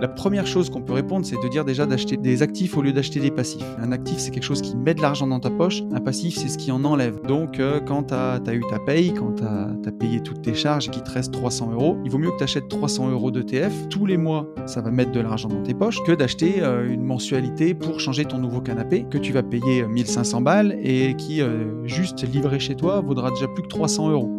La première chose qu'on peut répondre, c'est de dire déjà d'acheter des actifs au lieu d'acheter des passifs. Un actif, c'est quelque chose qui met de l'argent dans ta poche. Un passif, c'est ce qui en enlève. Donc, euh, quand tu as, eu ta paye, quand tu as, payé toutes tes charges et qu'il te reste 300 euros, il vaut mieux que tu achètes 300 euros d'ETF. Tous les mois, ça va mettre de l'argent dans tes poches que d'acheter euh, une mensualité pour changer ton nouveau canapé que tu vas payer 1500 balles et qui, juste livré chez toi, vaudra déjà plus que 300 euros.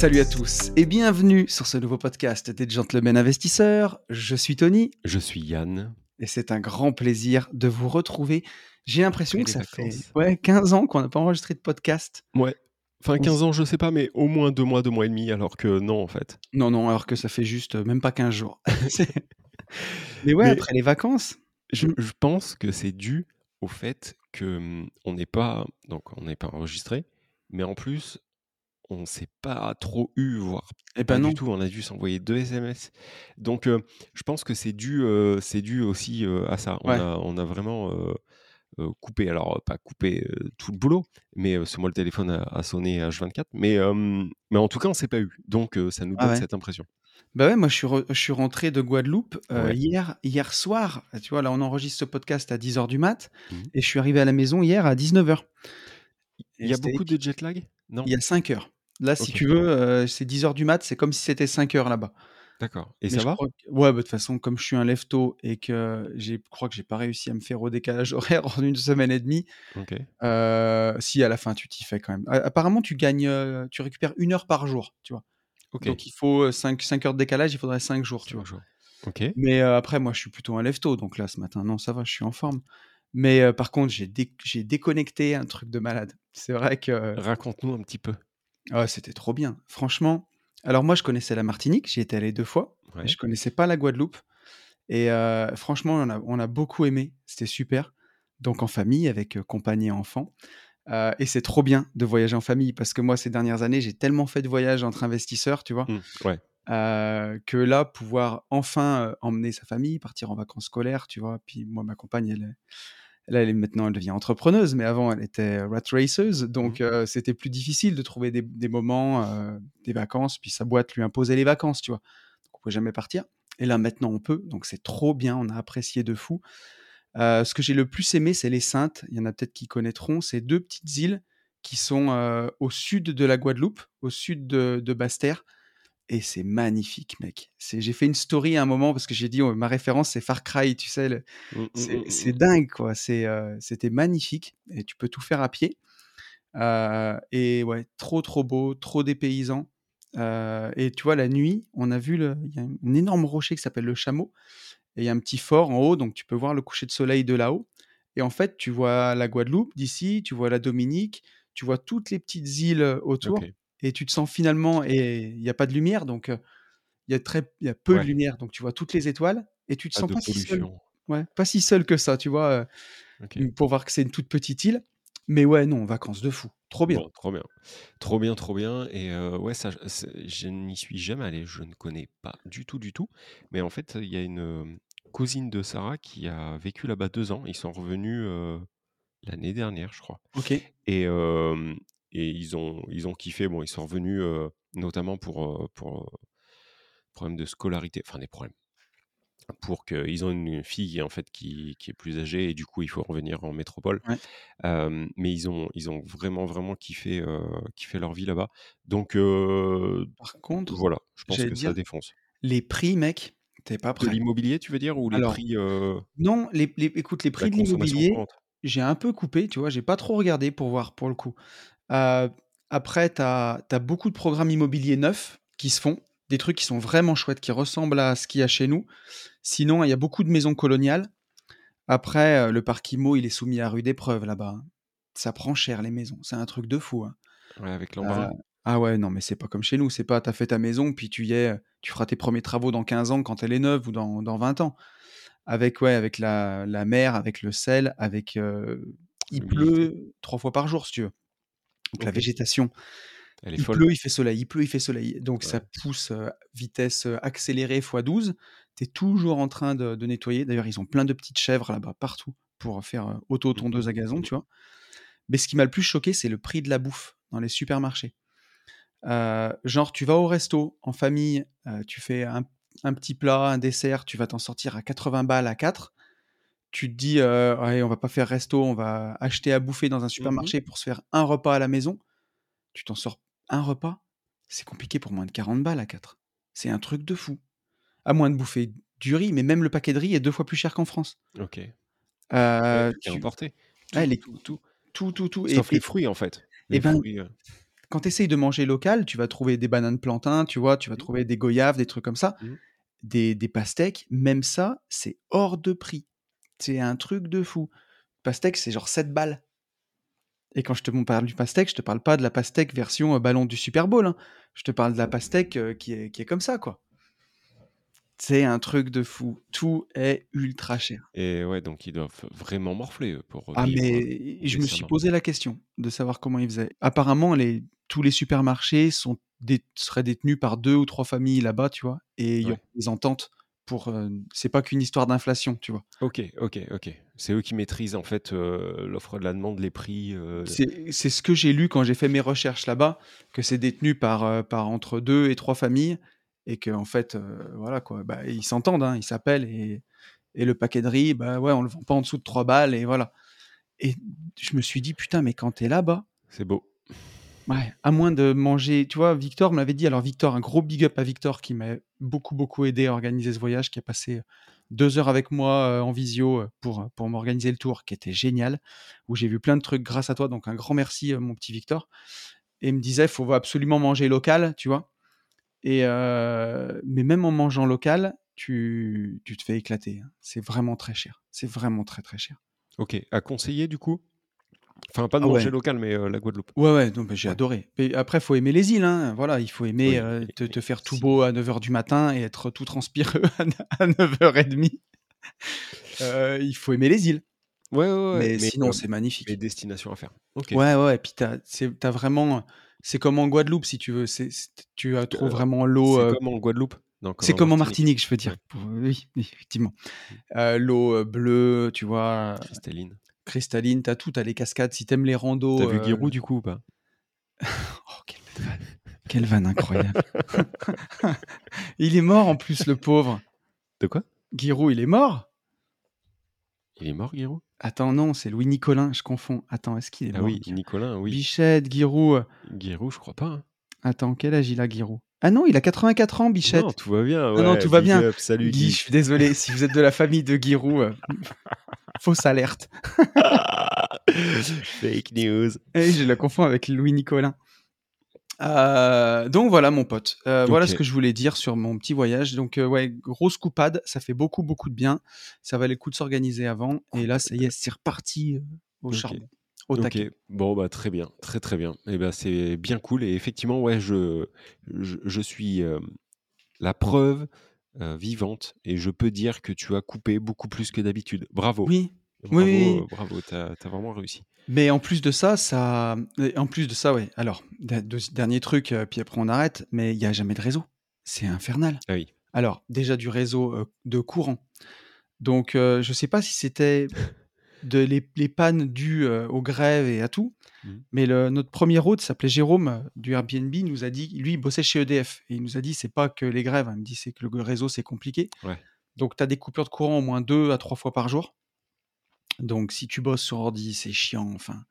Salut à tous et bienvenue sur ce nouveau podcast des Gentlemen Investisseurs. Je suis Tony. Je suis Yann. Et c'est un grand plaisir de vous retrouver. J'ai l'impression que ça fait ouais, 15 ans qu'on n'a pas enregistré de podcast. Ouais. Enfin, 15 ans, je sais pas, mais au moins deux mois, deux mois et demi, alors que non, en fait. Non, non, alors que ça fait juste euh, même pas 15 jours. mais ouais, après les vacances. Je, pense que c'est dû au fait que hum, on n'est pas, donc on n'est pas enregistré, mais en plus, on ne s'est pas trop eu, voire et eh pas ben du tout. On a dû s'envoyer deux SMS. Donc, je pense que c'est dû, c'est dû aussi à ça. On, a, on a vraiment coupé, alors pas coupé tout le boulot, mais ce mois le téléphone a, sonné H24. Mais, mais en tout cas, on s'est pas eu. Donc, ça nous ah donne cette impression. Bah ouais, moi je suis, je suis rentré de Guadeloupe hier, hier soir. Tu vois, là on enregistre ce podcast à 10h du mat mmh et je suis arrivé à la maison hier à 19h. Il y a beaucoup de jet lag? Non? Il y a 5 heures. Là, si tu veux, euh, c'est 10 heures du mat, c'est comme si c'était 5 heures là-bas. D'accord. Et ça va? Ouais, bah, de toute façon, comme je suis un lefto et que je crois que j'ai pas réussi à me faire au décalage horaire en une semaine et demie, euh, si à la fin tu t'y fais quand même. Apparemment, tu gagnes, euh, tu récupères une heure par jour, tu vois. Donc il faut 5, 5 heures de décalage, il faudrait 5 jours, tu vois. Mais après, moi, je suis plutôt un lefto, donc là, ce matin, non, ça va, je suis en forme. Mais par contre, j'ai déconnecté un truc de malade. C'est vrai que. Raconte-nous un petit peu. Ah, c'était trop bien. Franchement, alors moi, je connaissais la Martinique, j'y étais allé deux fois. Je Je connaissais pas la Guadeloupe. Et franchement, on a, beaucoup aimé. C'était super. Donc en famille, avec compagnie et enfants. et c'est trop bien de voyager en famille parce que moi, ces dernières années, j'ai tellement fait de voyages entre investisseurs, tu vois, mmh, que là, pouvoir enfin emmener sa famille, partir en vacances scolaires, tu vois. Puis moi, ma compagne, elle, Là, elle est maintenant, elle devient entrepreneuse, mais avant, elle était rat raceuse. Donc, mmh. euh, c'était plus difficile de trouver des, moments, euh, des vacances. Puis sa boîte lui imposait les vacances, tu vois. Donc, on pouvait jamais partir. Et là, maintenant, on peut. Donc, c'est trop bien. On a apprécié de fou. Euh, ce que j'ai le plus aimé, c'est les Saintes. Il y en a peut-être qui connaîtront. C'est deux petites îles qui sont au sud de la Guadeloupe, au sud de, de Basse-Terre et c'est magnifique, mec. C'est, j'ai fait une story à un moment parce que j'ai dit oh, ma référence c'est Far Cry, tu sais, mmh, mmh, mmh, c'est, dingue quoi. C'est, c'était magnifique et tu peux tout faire à pied. et ouais, trop trop beau, trop dépaysant. et tu vois la nuit, on a vu le, il y a un énorme rocher qui s'appelle le Chameau et il y a un petit fort en haut, donc tu peux voir le coucher de soleil de là-haut. Et en fait, tu vois la Guadeloupe d'ici, tu vois la Dominique, tu vois toutes les petites îles autour et tu te sens finalement et il n'y a pas de lumière donc il y a très il y a peu de lumière donc tu vois toutes les étoiles et tu te sens pas si seul. Ouais, pas si seul que ça, tu vois, pour voir que c'est une toute petite île. Mais ouais, non, vacances de fou. Trop bien. trop bien. Trop bien, trop bien. Et ouais, ça, je n'y suis jamais allé. Je ne connais pas du tout, du tout. Mais en fait, il y a une cousine de Sarah qui a vécu là-bas deux ans. Ils sont revenus l'année dernière, je crois. Ok. Et, et ils ont, ils ont kiffé. Bon, ils sont revenus notamment pour, pour problèmes de scolarité, enfin des problèmes. Pour qu'ils ont une fille en fait qui, qui, est plus âgée et du coup il faut revenir en métropole. mais ils ont, ils ont vraiment vraiment kiffé, kiffé leur vie là-bas. Donc par contre, voilà, je pense que ça défonce. Les prix, mec, t'es pas prêt. De l'immobilier, tu veux dire ou les prix Non, les, les, écoute, les prix de l'immobilier, j'ai un peu coupé, tu vois, j'ai pas trop regardé pour voir pour le coup après, tu as, beaucoup de programmes immobiliers neufs qui se font, des trucs qui sont vraiment chouettes, qui ressemblent à ce qu'il y a chez nous. Sinon, il y a beaucoup de maisons coloniales. Après, le parc IMO, il est soumis à rude épreuve là-bas. Hein. ça prend cher les maisons. C'est un truc de fou. hein. Ouais, avec Euh, ah ouais, non, mais c'est pas comme chez nous. C'est pas, t'as fait ta maison, puis tu y es, tu feras tes premiers travaux dans 15 ans quand elle est neuve ou dans, dans 20 ans. Avec, ouais, avec la, la mer, avec le sel, avec. euh, il pleut trois fois par jour, si tu veux. Donc la végétation, Elle est il folle. pleut, il fait soleil, il pleut, il fait soleil. Donc ça pousse euh, vitesse accélérée x 12. Tu es toujours en train de, de nettoyer. D'ailleurs, ils ont plein de petites chèvres là-bas, partout, pour faire euh, auto-tondeuse à gazon, tu vois. Mais ce qui m'a le plus choqué, c'est le prix de la bouffe dans les supermarchés. Euh, genre, tu vas au resto en famille, tu fais un, un petit plat, un dessert, tu vas t'en sortir à 80 balles à 4. Tu te dis, euh, ouais, on va pas faire resto, on va acheter à bouffer dans un supermarché pour se faire un repas à la maison. Tu t'en sors un repas, c'est compliqué pour moins de 40 balles à 4. C'est un truc de fou. À moins de bouffer du riz, mais même le paquet de riz est deux fois plus cher qu'en France. Ok. Euh, tu- importé. Ouais, les- tout, tout. tout, tout, tout. Sauf Et- les fruits, en fait. et ben, fruits, euh, quand tu essayes de manger local, tu vas trouver des bananes plantains, tu vois, tu vas Mhm. trouver des goyaves, des trucs comme ça, des, des pastèques. Même ça, c'est hors de prix. C'est un truc de fou. Pastèque, c'est genre 7 balles. Et quand je te parle du pastèque, je te parle pas de la pastèque version euh, ballon du Super Bowl. hein. Je te parle de la pastèque euh, qui, est, qui est comme ça, quoi. C'est un truc de fou. Tout est ultra cher. Et ouais, donc ils doivent vraiment morfler pour Ah, mais je me suis posé la question de savoir comment ils faisaient. Apparemment, les, tous les supermarchés sont dé- seraient détenus par deux ou trois familles là-bas, tu vois, et il y des ententes pour. euh, c'est pas qu'une histoire d'inflation, tu vois. Ok, ok, ok. C'est eux qui maîtrisent en fait euh, l'offre de la demande, les prix. euh, C'est ce que j'ai lu quand j'ai fait mes recherches là-bas, que c'est détenu par, par entre deux et trois familles, et que en fait, voilà quoi, bah, ils s'entendent, hein, ils s'appellent, et, et le paquet de riz, bah ouais, on le vend pas en dessous de 3 balles, et voilà. Et je me suis dit, putain, mais quand t'es là-bas, C'est beau. Ouais, à moins de manger. Tu vois, Victor me l'avait dit. Alors, Victor, un gros big up à Victor qui m'a beaucoup, beaucoup aidé à organiser ce voyage, qui a passé deux heures avec moi euh, en visio euh, pour, pour m'organiser le tour, qui était génial, où j'ai vu plein de trucs grâce à toi. Donc, un grand merci, euh, mon petit Victor. Et il me disait, faut absolument manger local, tu vois. Et euh, mais même en mangeant local, tu, tu te fais éclater. hein. C'est vraiment très cher. C'est vraiment très, très cher. Ok, à conseiller du coup? Enfin, pas de Ah ouais. manger local, mais euh, la Guadeloupe. Ouais, ouais, non, mais j'ai Ouais. adoré. Mais après, il faut aimer les îles. Hein. Voilà, il faut aimer Oui, euh, te, faire tout beau à 9h du matin et être tout transpireux à 9h30. Euh, il faut aimer les îles. Ouais, ouais, ouais. mais, sinon, euh, c'est magnifique. les destinations à faire. Ok. Ouais, ouais, et puis t'as, t'as vraiment. C'est comme en Guadeloupe, si tu veux. Tu as trop vraiment l'eau. C'est comme en Guadeloupe c'est comme en Martinique. Martinique, je veux dire. Ouais. Oui, effectivement. Euh, l'eau bleue, tu vois, Cristalline. Cristalline, t'as tout, t'as les cascades. Si t'aimes les randos. T'as vu euh, Giroud du coup ou pas? Oh, quelle belle vanne. Quelle vanne incroyable. il est mort en plus, le pauvre. De quoi? Giroud, il est mort? Il est mort, Giroud? Attends, non, c'est Louis Nicolin, je confonds. Attends, est-ce qu'il est Ah mort oui, Nicolas, oui. Bichette, Giroud. Giroud, je crois pas. hein. Attends, quel âge il a, Giroud? Ah non, il a 84 ans, Bichette. Non, tout va bien. non, tout va bien. up, salut, Guy, je suis désolé, si vous êtes de la famille de Giroud, euh, fausse alerte. Fake news. Et je la confonds avec Louis Nicolin. Euh, donc voilà mon pote, Euh, voilà ce que je voulais dire sur mon petit voyage. Donc euh, ouais, grosse coupade, ça fait beaucoup beaucoup de bien. Ça valait le coup de s'organiser avant. Et là, ça y est, c'est reparti euh, au charbon, au Ok, taquet. bon bah très bien, très très bien. Et ben c'est bien cool et effectivement ouais je je, je suis euh, la preuve euh, vivante et je peux dire que tu as coupé beaucoup plus que d'habitude. Bravo. Oui, Bravo, oui, oui. euh, bravo, t'as as vraiment réussi. mais en plus de ça, ça, en plus de ça, ouais. Alors, deux- dernier truc, euh, puis après on arrête. Mais il y a jamais de réseau. C'est infernal. Ah oui. Alors, déjà du réseau euh, de courant. Donc, euh, je sais pas si c'était de les, les pannes dues euh, aux grèves et à tout, Mhm. mais le, notre premier hôte s'appelait Jérôme euh, du Airbnb, il nous a dit, lui, il bossait chez EDF, et il nous a dit, c'est pas que les grèves, hein, il me dit, c'est que le réseau, c'est compliqué. Ouais. Donc, tu as des coupures de courant au moins deux à trois fois par jour. Donc, si tu bosses sur ordi, c'est chiant, enfin,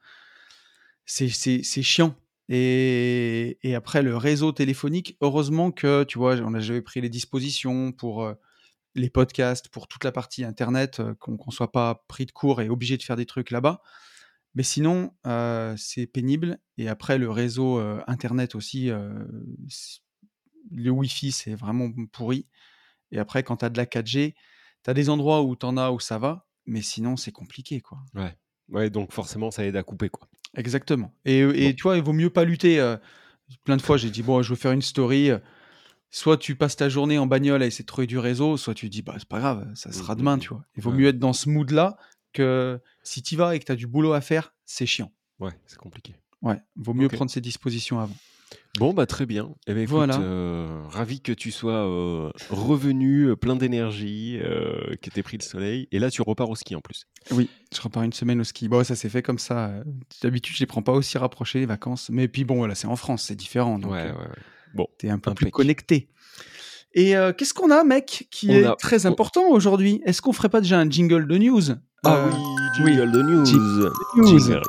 c'est c'est- c'est chiant. Et, et après, le réseau téléphonique, heureusement que, tu vois, on a j'avais pris les dispositions pour euh, les podcasts, pour toute la partie Internet, euh, qu'on ne soit pas pris de court et obligé de faire des trucs là-bas. Mais sinon, euh, c'est pénible. Et après, le réseau euh, Internet aussi, euh, le Wi-Fi, c'est vraiment pourri. Et après, quand tu as de la 4G, tu as des endroits où tu en as où ça va, mais sinon, c'est compliqué, quoi. Ouais. Ouais, donc forcément ça aide à couper quoi. Exactement. Et, et tu vois, il vaut mieux pas lutter. plein de fois, j'ai dit, bon, je veux faire une story. Soit tu passes ta journée en bagnole à essayer de trouver du réseau, soit tu dis, bah, c'est pas grave, ça sera demain, tu vois. Il vaut mieux être dans ce mood-là que si tu vas et que tu as du boulot à faire, c'est chiant. Ouais, c'est compliqué. Ouais, vaut mieux prendre ses dispositions avant. Bon, bah très bien. Eh ben, voilà. Euh, ravi que tu sois euh, revenu euh, plein d'énergie, que tu aies pris le soleil. Et là, tu repars au ski en plus. Oui, je repars une semaine au ski. Bon, ça s'est fait comme ça. D'habitude, je les prends pas aussi rapprochés, les vacances. Mais puis bon, voilà, c'est en France, c'est différent. Donc, ouais, ouais, ouais. Bon, t'es un peu plus connecté. Et qu'est-ce qu'on a, mec, qui est très important aujourd'hui? Est-ce qu'on ferait pas déjà un jingle de news? Ah oui, jingle de news. Jingle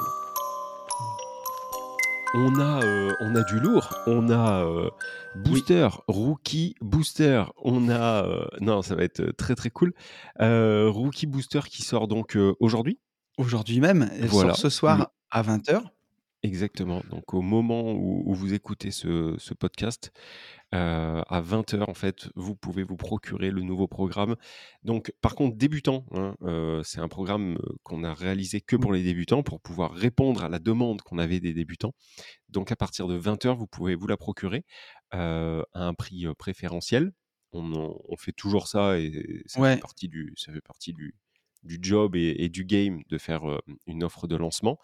on a, euh, on a du lourd, on a euh, booster, rookie booster, on a, euh, non, ça va être très très cool. rookie booster qui sort donc aujourd'hui. Aujourd'hui même, elle sort ce soir à 20h. Exactement. Donc au moment où, vous écoutez ce, ce podcast, euh, à 20h, en fait, vous pouvez vous procurer le nouveau programme. Donc, par contre, débutant, hein, euh, c'est un programme euh, qu'on a réalisé que pour les débutants pour pouvoir répondre à la demande qu'on avait des débutants. Donc, à partir de 20h, vous pouvez vous la procurer à un prix préférentiel. On, fait toujours ça et ça fait partie du, ça fait partie du, du job et, du game de faire une offre de lancement.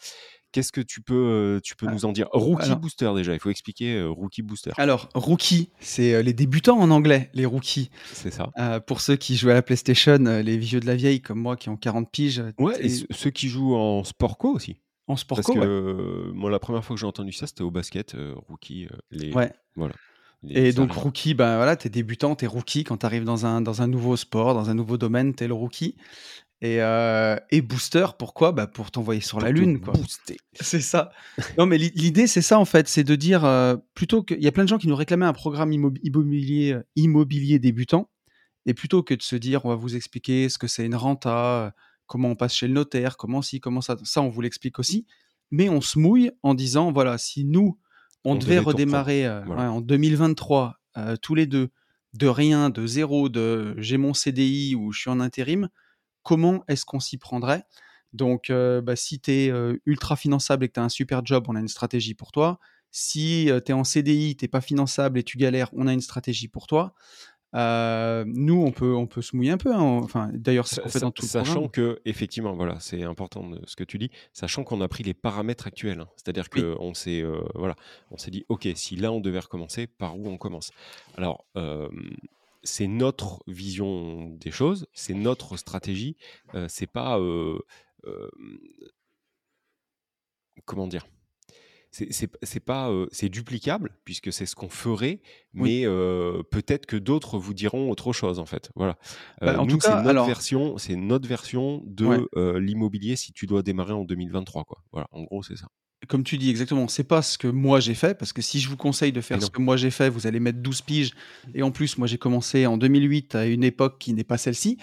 Qu'est-ce que tu peux, tu peux ah, nous en dire? Rookie Booster déjà, il faut expliquer Rookie Booster. Alors, Rookie, c'est les débutants en anglais, les rookies. C'est ça. pour ceux qui jouent à la PlayStation, les vieux de la vieille comme moi qui ont 40 piges. Ouais, et ceux qui jouent en sport co aussi. En sport co, Parce que moi, la première fois que j'ai entendu ça, c'était au basket, Rookie. les... Ouais. Voilà. et donc, rookie, ben voilà, t'es débutant, t'es rookie. Quand t'arrives dans un, dans un nouveau sport, dans un nouveau domaine, t'es le rookie. Et, euh, et, booster, pourquoi? Bah Pour t'envoyer sur la Lune. Quoi. C'est ça. non, mais l'idée, c'est ça, en fait. C'est de dire, euh, plutôt qu'il y a plein de gens qui nous réclamaient un programme immobilier, euh, immobilier débutant. Et plutôt que de se dire, on va vous expliquer ce que c'est une renta, comment on passe chez le notaire, comment si, comment ça, ça, on vous l'explique aussi. Mais on se mouille en disant, voilà, si nous, on, devait, redémarrer en 2023, tous les deux, de rien, de zéro, de j'ai mon CDI ou je suis en intérim, comment est-ce qu'on s'y prendrait? Donc, euh, bah, si tu es euh, ultra finançable et que tu as un super job, on a une stratégie pour toi. Si euh, tu es en CDI, tu pas finançable et tu galères, on a une stratégie pour toi. nous, on peut, on peut se mouiller un peu. Hein, enfin, d'ailleurs, c'est fait dans tout Sachant que, effectivement, voilà, c'est important de, ce que tu dis, sachant qu'on a pris les paramètres actuels. Hein. C'est-à-dire qu'on s'est voilà, on s'est dit, OK, si là, on devait recommencer, par où on commence? Alors, c'est notre vision des choses, c'est notre stratégie. Euh, c'est pas euh, euh, comment dire? C'est pas c'est duplicable puisque c'est ce qu'on ferait mais peut-être que d'autres vous diront autre chose en fait. Voilà. Bah, en cas c'est notre version c'est notre version de l'immobilier si tu dois démarrer en 2023 quoi. Voilà en gros c'est ça comme tu dis exactement, c'est pas ce que moi j'ai fait, parce que si je vous conseille de faire ce que moi j'ai fait, vous allez mettre 12 piges. Et en plus, moi j'ai commencé en 2008 à une époque qui n'est pas celle-ci.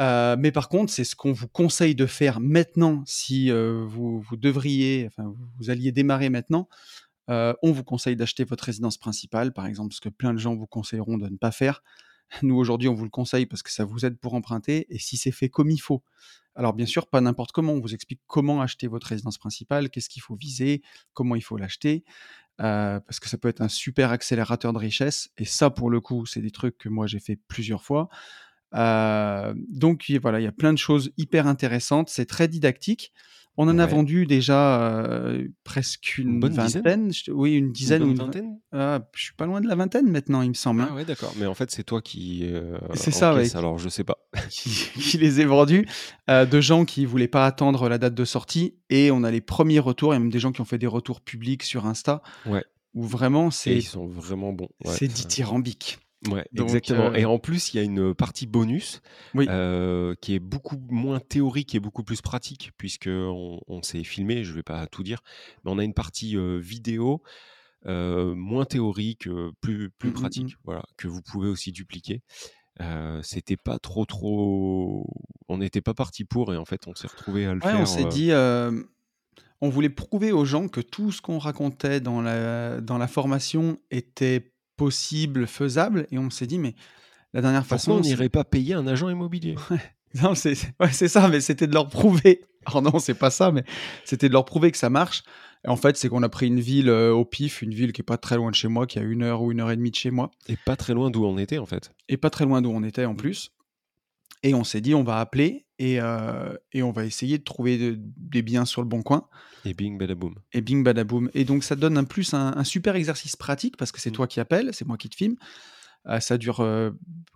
Euh, mais par contre, c'est ce qu'on vous conseille de faire maintenant si euh, vous, vous, devriez, enfin, vous alliez démarrer maintenant. Euh, on vous conseille d'acheter votre résidence principale, par exemple, ce que plein de gens vous conseilleront de ne pas faire. Nous, aujourd'hui, on vous le conseille parce que ça vous aide pour emprunter. Et si c'est fait comme il faut, alors bien sûr, pas n'importe comment, on vous explique comment acheter votre résidence principale, qu'est-ce qu'il faut viser, comment il faut l'acheter, euh, parce que ça peut être un super accélérateur de richesse, et ça pour le coup, c'est des trucs que moi j'ai fait plusieurs fois. Euh, donc voilà, il y a plein de choses hyper intéressantes, c'est très didactique. On en a vendu déjà presque une, vingtaine. Oui, une dizaine. Une, vingtaine ah, Je suis pas loin de la vingtaine maintenant, il me semble. Hein. Ah ouais, d'accord. Mais en fait, c'est toi qui. c'est ça, ouais. Alors, je sais pas. qui, les ai vendus. de gens qui voulaient pas attendre la date de sortie. Et on a les premiers retours. Il y a même des gens qui ont fait des retours publics sur Insta. Ouais. Où vraiment, c'est. Ils sont vraiment bons. c'est dithyrambique. Ouais, exactement. Et en plus, il y a une partie bonus qui est beaucoup moins théorique et beaucoup plus pratique, puisqu'on on, s'est filmé, je ne vais pas tout dire, mais on a une partie vidéo moins théorique, plus, plus mmh, mmh, pratique, mmh. voilà, que vous pouvez aussi dupliquer. C'était pas trop, trop. On n'était pas parti pour, et en fait, on s'est retrouvé à le faire. On s'est dit. On voulait prouver aux gens que tout ce qu'on racontait dans la, dans la formation était possible, faisable. Et on s'est dit, mais la dernière façon. on n'irait pas payer un agent immobilier Non, c'est ouais, ça, mais c'était de leur prouver Alors non, c'est pas ça, mais c'était de leur prouver que ça marche. Et en fait, c'est qu'on a pris une ville euh, au pif, une ville qui est pas très loin de chez moi, qui a une heure ou une heure et demie de chez moi. Et pas très loin d'où on était, en fait. Et pas très loin d'où on était en plus. Et on s'est dit, on va appeler et, euh, et on va essayer de trouver des biens sur le bon coin. Et bing badaboum. Et bing badaboum. Et donc, ça donne un plus un, super exercice pratique parce que c'est mmh. toi qui appelles, c'est moi qui te filme. Euh, ça dure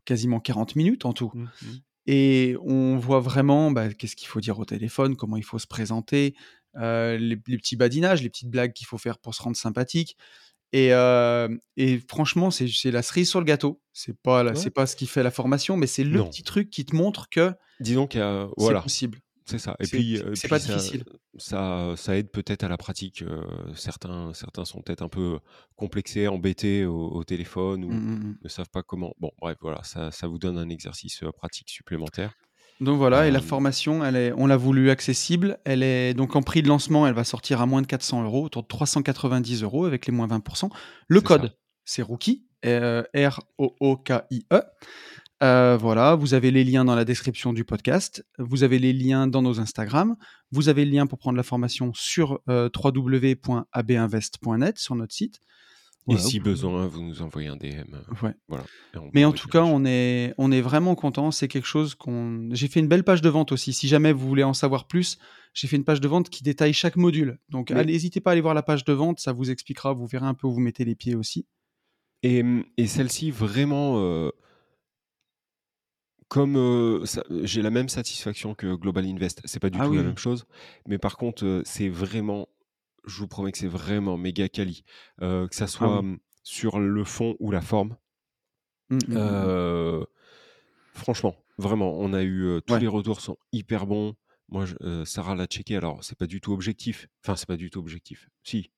quasiment 40 minutes en tout. Mmh, mmh. Et on voit vraiment bah, qu'est-ce qu'il faut dire au téléphone, comment il faut se présenter, les, les, petits badinages, les petites blagues qu'il faut faire pour se rendre sympathique. Et, et franchement, c'est la cerise sur le gâteau. C'est pas, c'est pas ce qui fait la formation, mais c'est le petit truc qui te montre que Disons qu'il voilà. c'est possible. C'est ça. Et puis, c'est pas difficile. Ça, ça aide peut-être à la pratique. certains, certains sont peut-être un peu complexés, embêtés au, téléphone ou mmh, mmh, mmh. ne savent pas comment. Bon, bref, voilà, ça, ça vous donne un exercice pratique supplémentaire. Donc voilà, et la formation, elle est, on l'a voulu accessible. Elle est donc en prix de lancement, elle va sortir à moins de 400 euros, autour de 390 euros avec les moins 20%. Le code, c'est Rookie, euh, R-O-O-K-I-E. Euh, voilà, vous avez les liens dans la description du podcast, vous avez les liens dans nos Instagram, vous avez le lien pour prendre la formation sur euh, www.abinvest.net sur notre site et si besoin, vous nous envoyez un DM. Ouais. Voilà. Mais en tout cas, on est, on est vraiment content. C'est quelque chose qu'on. J'ai fait une belle page de vente aussi. Si jamais vous voulez en savoir plus, j'ai fait une page de vente qui détaille chaque module. Donc, n'hésitez pas à aller voir la page de vente. Ça vous expliquera. Vous verrez un peu où vous mettez les pieds aussi. Et, et celle-ci, vraiment. Euh, comme euh, j'ai la même satisfaction que Global Invest, c'est pas du ah tout la même chose, mais par contre, euh, c'est vraiment je vous promets que c'est vraiment méga quali. que ça ah soit sur le fond ou la forme. Mmh, mmh, mmh, franchement, vraiment, on a eu tous les retours sont hyper bons. Moi, Sarah l'a checké. Alors, c'est pas du tout objectif. Enfin, c'est pas du tout objectif. Si,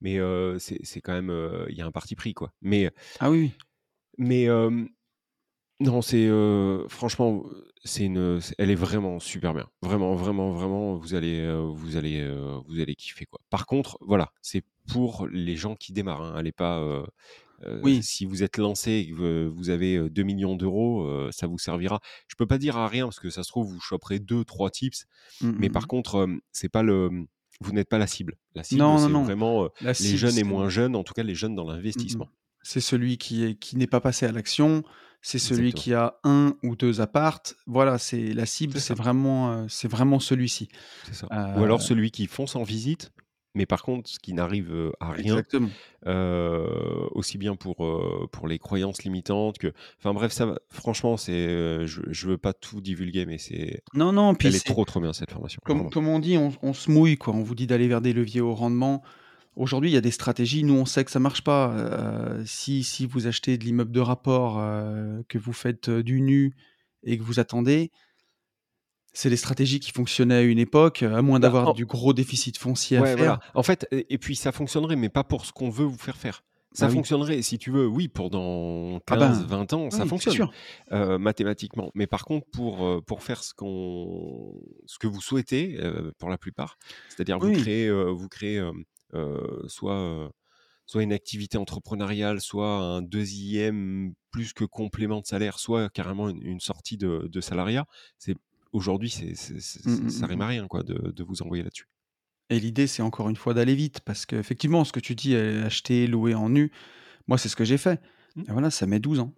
mais c'est quand même, il y a un parti pris, quoi. Mais ah oui. Mais non, c'est franchement, c'est une, elle est vraiment super bien. Vraiment, vraiment, vraiment, vous allez, vous allez, vous allez kiffer quoi. Par contre, voilà, c'est pour les gens qui démarrent. Hein. Allez pas. Oui. Si vous êtes lancé et que vous avez 2 millions d'euros, ça vous servira. Je peux pas dire à rien parce que ça se trouve vous choperez deux, trois tips. Mmh, mais mmh, par contre, c'est pas le, vous n'êtes pas la cible. La cible, c'est vraiment les jeunes et moins jeunes, en tout cas les jeunes dans l'investissement. C'est celui qui est, qui n'est pas passé à l'action c'est celui qui a un ou deux appartes. Voilà, c'est la cible, c'est vraiment, euh, c'est vraiment celui-ci. Ou alors euh celui qui fonce en visite, mais par contre, ce qui n'arrive euh, à rien. aussi bien pour, pour les croyances limitantes que. Enfin bref, ça franchement, c'est, je, je veux pas tout divulguer, mais c'est. Non, non, puis. Elle est, trop, trop bien cette formation. Comme, comme on dit, on, on, se mouille, quoi. On vous dit d'aller vers des leviers au rendement. Aujourd'hui, il y a des stratégies. Nous, on sait que ça marche pas. Euh, si, si vous achetez de l'immeuble de rapport, euh, que vous faites euh, du nu et que vous attendez, c'est des stratégies qui fonctionnaient à une époque, à moins bah, d'avoir du gros déficit foncier à faire. En fait, et puis ça fonctionnerait, mais pas pour ce qu'on veut vous faire faire. Ça bah fonctionnerait, si tu veux, oui, pour dans 15, 20 ah ans, ça fonctionne mathématiquement. Mais par contre, pour, pour faire ce, qu'on, ce que vous souhaitez, pour la plupart, c'est-à-dire vous créez, vous créez soit, soit une activité entrepreneuriale, soit un deuxième plus que complément de salaire, soit carrément une, sortie de, de salariat. C'est aujourd'hui, c'est, mmh, mmh, ça rime mmh, à rien quoi, de, de vous envoyer là-dessus. Et l'idée, c'est encore une fois d'aller vite, parce qu'effectivement, ce que tu dis, acheter, louer en nu, moi, c'est ce que j'ai fait. Et voilà, ça met 12 ans.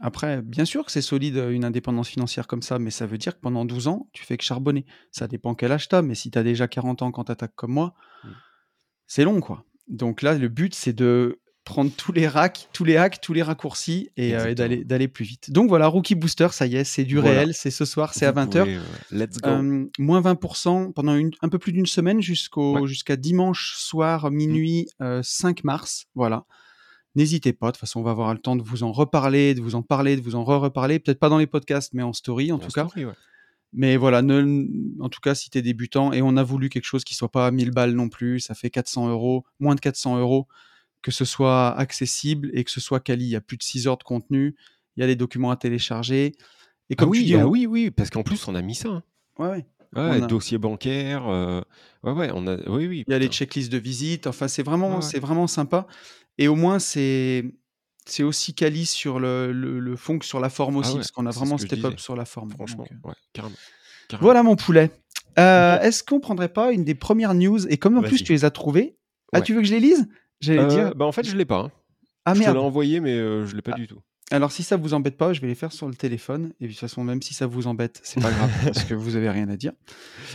Après, bien sûr que c'est solide une indépendance financière comme ça, mais ça veut dire que pendant 12 ans, tu fais que charbonner. Ça dépend quel âge t'as, mais si tu as déjà 40 ans quand tu attaques comme moi, mmh. c'est long, quoi. Donc là, le but, c'est de prendre tous les racks, tous les hacks, tous les raccourcis et, d'aller, d'aller plus vite. Donc voilà, Rookie Booster, ça y est, c'est du réel, c'est ce soir, c'est à 20h. let's go. moins 20% pendant une, un peu plus d'une semaine jusqu'au, jusqu'à dimanche soir, minuit, 5 mars. Voilà. N'hésitez pas, de toute façon, on va avoir le temps de vous en reparler, de vous en parler, de vous en re-reparler. Peut-être pas dans les podcasts, mais en story en, tout cas. Mais voilà, en tout cas, si tu es débutant, et on a voulu quelque chose qui soit pas 1000 balles non plus, ça fait 400 euros, moins de 400 euros, que ce soit accessible et que ce soit quali. Il y a plus de 6 heures de contenu, il y a des documents à télécharger. Et ah comme oui, tu dis, bah oui, oui, parce qu'en plus, on a mis ça. Hein. Ouais, ouais. Ouais, dossier bancaire. Euh, ouais, ouais, on a. Oui, oui. Il y a les checklists de visite. Enfin, c'est vraiment, c'est vraiment sympa. Et au moins, c'est c'est aussi quali sur le, le, fond que sur la forme ah aussi, parce qu'on a vraiment step up sur la forme. Franchement, euh, ouais, carrément, Voilà mon poulet. Euh, est-ce qu'on prendrait pas une des premières news Et comme en plus tu les as trouvées, ah, tu veux que je les lise? J'allais dire. Bah en fait, je l'ai pas. Hein. Ah je merde. te l'ai envoyé, mais je l'ai pas ah. du tout. Alors, si ça vous embête pas, je vais les faire sur le téléphone. Et de toute façon, même si ça vous embête, c'est pas grave parce que vous avez rien à dire.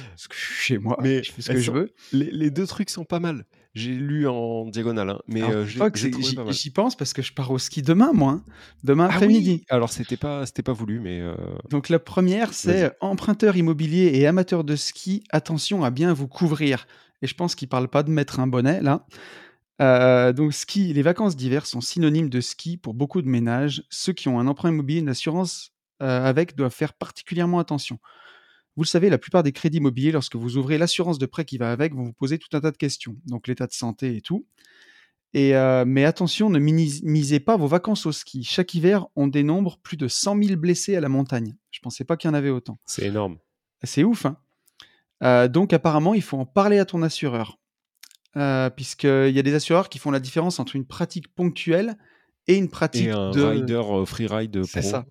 Parce que je suis chez moi, mais je fais ce que je veux. Les, deux trucs sont pas mal. J'ai lu en diagonale, hein, mais euh, j'y pense parce que je pars au ski demain, moi, hein. demain ah après-midi. Alors c'était pas, c'était pas voulu, mais. Euh, Donc la première, c'est emprunteur immobilier et amateur de ski, attention à bien vous couvrir. Et je pense qu'il parle pas de mettre un bonnet là. Euh, donc ski, les vacances d'hiver sont synonymes de ski pour beaucoup de ménages. Ceux qui ont un emprunt immobilier, une assurance euh, avec, doivent faire particulièrement attention. Vous le savez, la plupart des crédits immobiliers, lorsque vous ouvrez l'assurance de prêt qui va avec, vont vous poser tout un tas de questions. Donc l'état de santé et tout. Et, euh, mais attention, ne minimisez pas vos vacances au ski. Chaque hiver, on dénombre plus de 100 000 blessés à la montagne. Je ne pensais pas qu'il y en avait autant. C'est énorme. C'est ouf. Hein donc apparemment, il faut en parler à ton assureur. Euh, puisqu'il y a des assureurs qui font la différence entre une pratique ponctuelle et une pratique et un de rider euh, freeride C'est ça.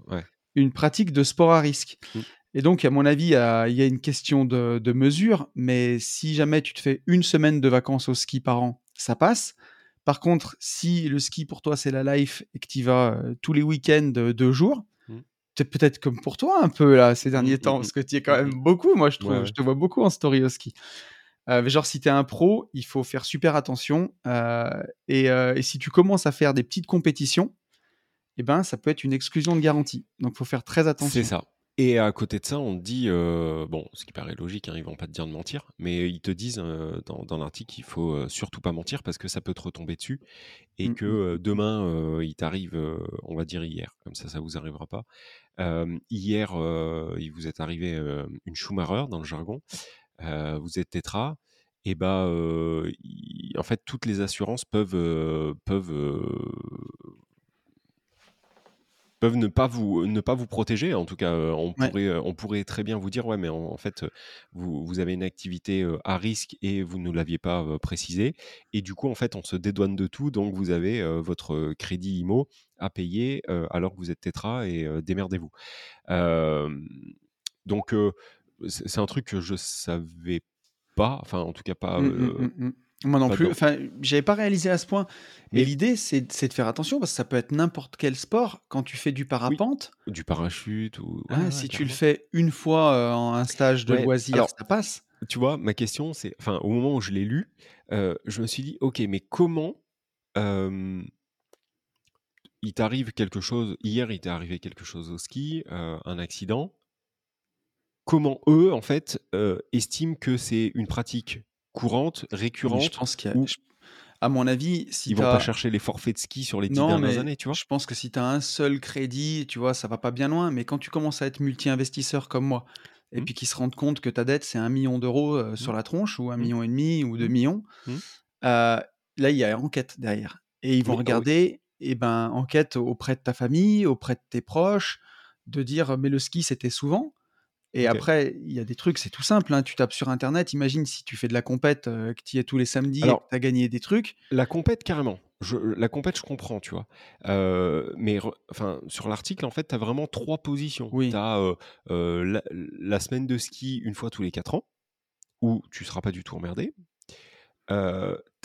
Une pratique de sport à risque. Mmh. Et donc, à mon avis, il y a, une question de, de, mesure, mais si jamais tu te fais une semaine de vacances au ski par an, ça passe. Par contre, si le ski pour toi c'est la life et que tu y vas euh, tous les week-ends deux jours, mmh. c'est peut-être comme pour toi un peu là ces derniers mmh, temps, parce que tu y es quand même beaucoup. Moi, je trouve, je te vois beaucoup en story au ski. Euh, genre, si tu es un pro, il faut faire super attention. Euh, euh, et, si tu commences à faire des petites compétitions, eh ben, ça peut être une exclusion de garantie. Donc, il faut faire très attention. C'est ça. Et à côté de ça, on te dit, bon, ce qui paraît logique, hein, ils vont pas te dire de mentir, mais ils te disent dans, l'article qu'il faut surtout pas mentir parce que ça peut te retomber dessus et mmh, que demain, il t'arrive, on va dire hier, comme ça, ça vous arrivera pas. hier, il vous est arrivé une Schumacher dans le jargon vous êtes tétra, et bah, en fait, toutes les assurances peuvent, peuvent, peuvent ne pas vous ne pas vous protéger. En tout cas, on pourrait on pourrait très bien vous dire ouais, mais en, fait, vous, vous, avez une activité à risque et vous ne l'aviez pas précisé. Et du coup, en fait, on se dédouane de tout. Donc, vous avez votre crédit IMO à payer alors que vous êtes tétra et démerdez-vous. donc c'est un truc que je savais pas, enfin en tout cas pas. Mmh, mmh, mmh, Moi non plus. Enfin, j'avais pas réalisé à ce point. Mais l'idée, c'est de faire attention parce que ça peut être n'importe quel sport. Quand tu fais du parapente, du parachute ou. si tu le fais une fois en un stage de loisir, ça passe. Tu vois, ma question, c'est, enfin, au moment où je l'ai lu, je me suis dit, ok, mais comment il t'arrive quelque chose Hier, il t'est arrivé quelque chose au ski, un accident comment eux, en fait, euh, estiment que c'est une pratique courante, récurrente. Je pense qu'il À mon avis, si ils vont pas chercher les forfaits de ski sur les dix dernières années, tu vois? Je pense que si tu as un seul crédit, tu vois, ça va pas bien loin. Mais quand tu commences à être multi-investisseur comme moi, et mmh. puis qu'ils se rendent compte que ta dette c'est un million d'euros euh, sur mmh. la tronche ou un mmh. million et demi ou deux millions, euh, là il y a enquête derrière. Et ils vont ah regarder, et eh ben enquête auprès de ta famille, auprès de tes proches, de dire mais le ski c'était souvent. Et après, il y a des trucs, c'est tout simple. Hein, tu tapes sur Internet. Imagine si tu fais de la compète, euh, que tu y es tous les samedis, Alors, tu as gagné des trucs. La compète, carrément. Je, la compète, je comprends, tu vois. Euh, mais enfin, sur l'article, en fait, tu as vraiment trois positions. Oui. Tu as euh, la, semaine de ski une fois tous les quatre ans, où tu seras pas du tout emmerdé. tu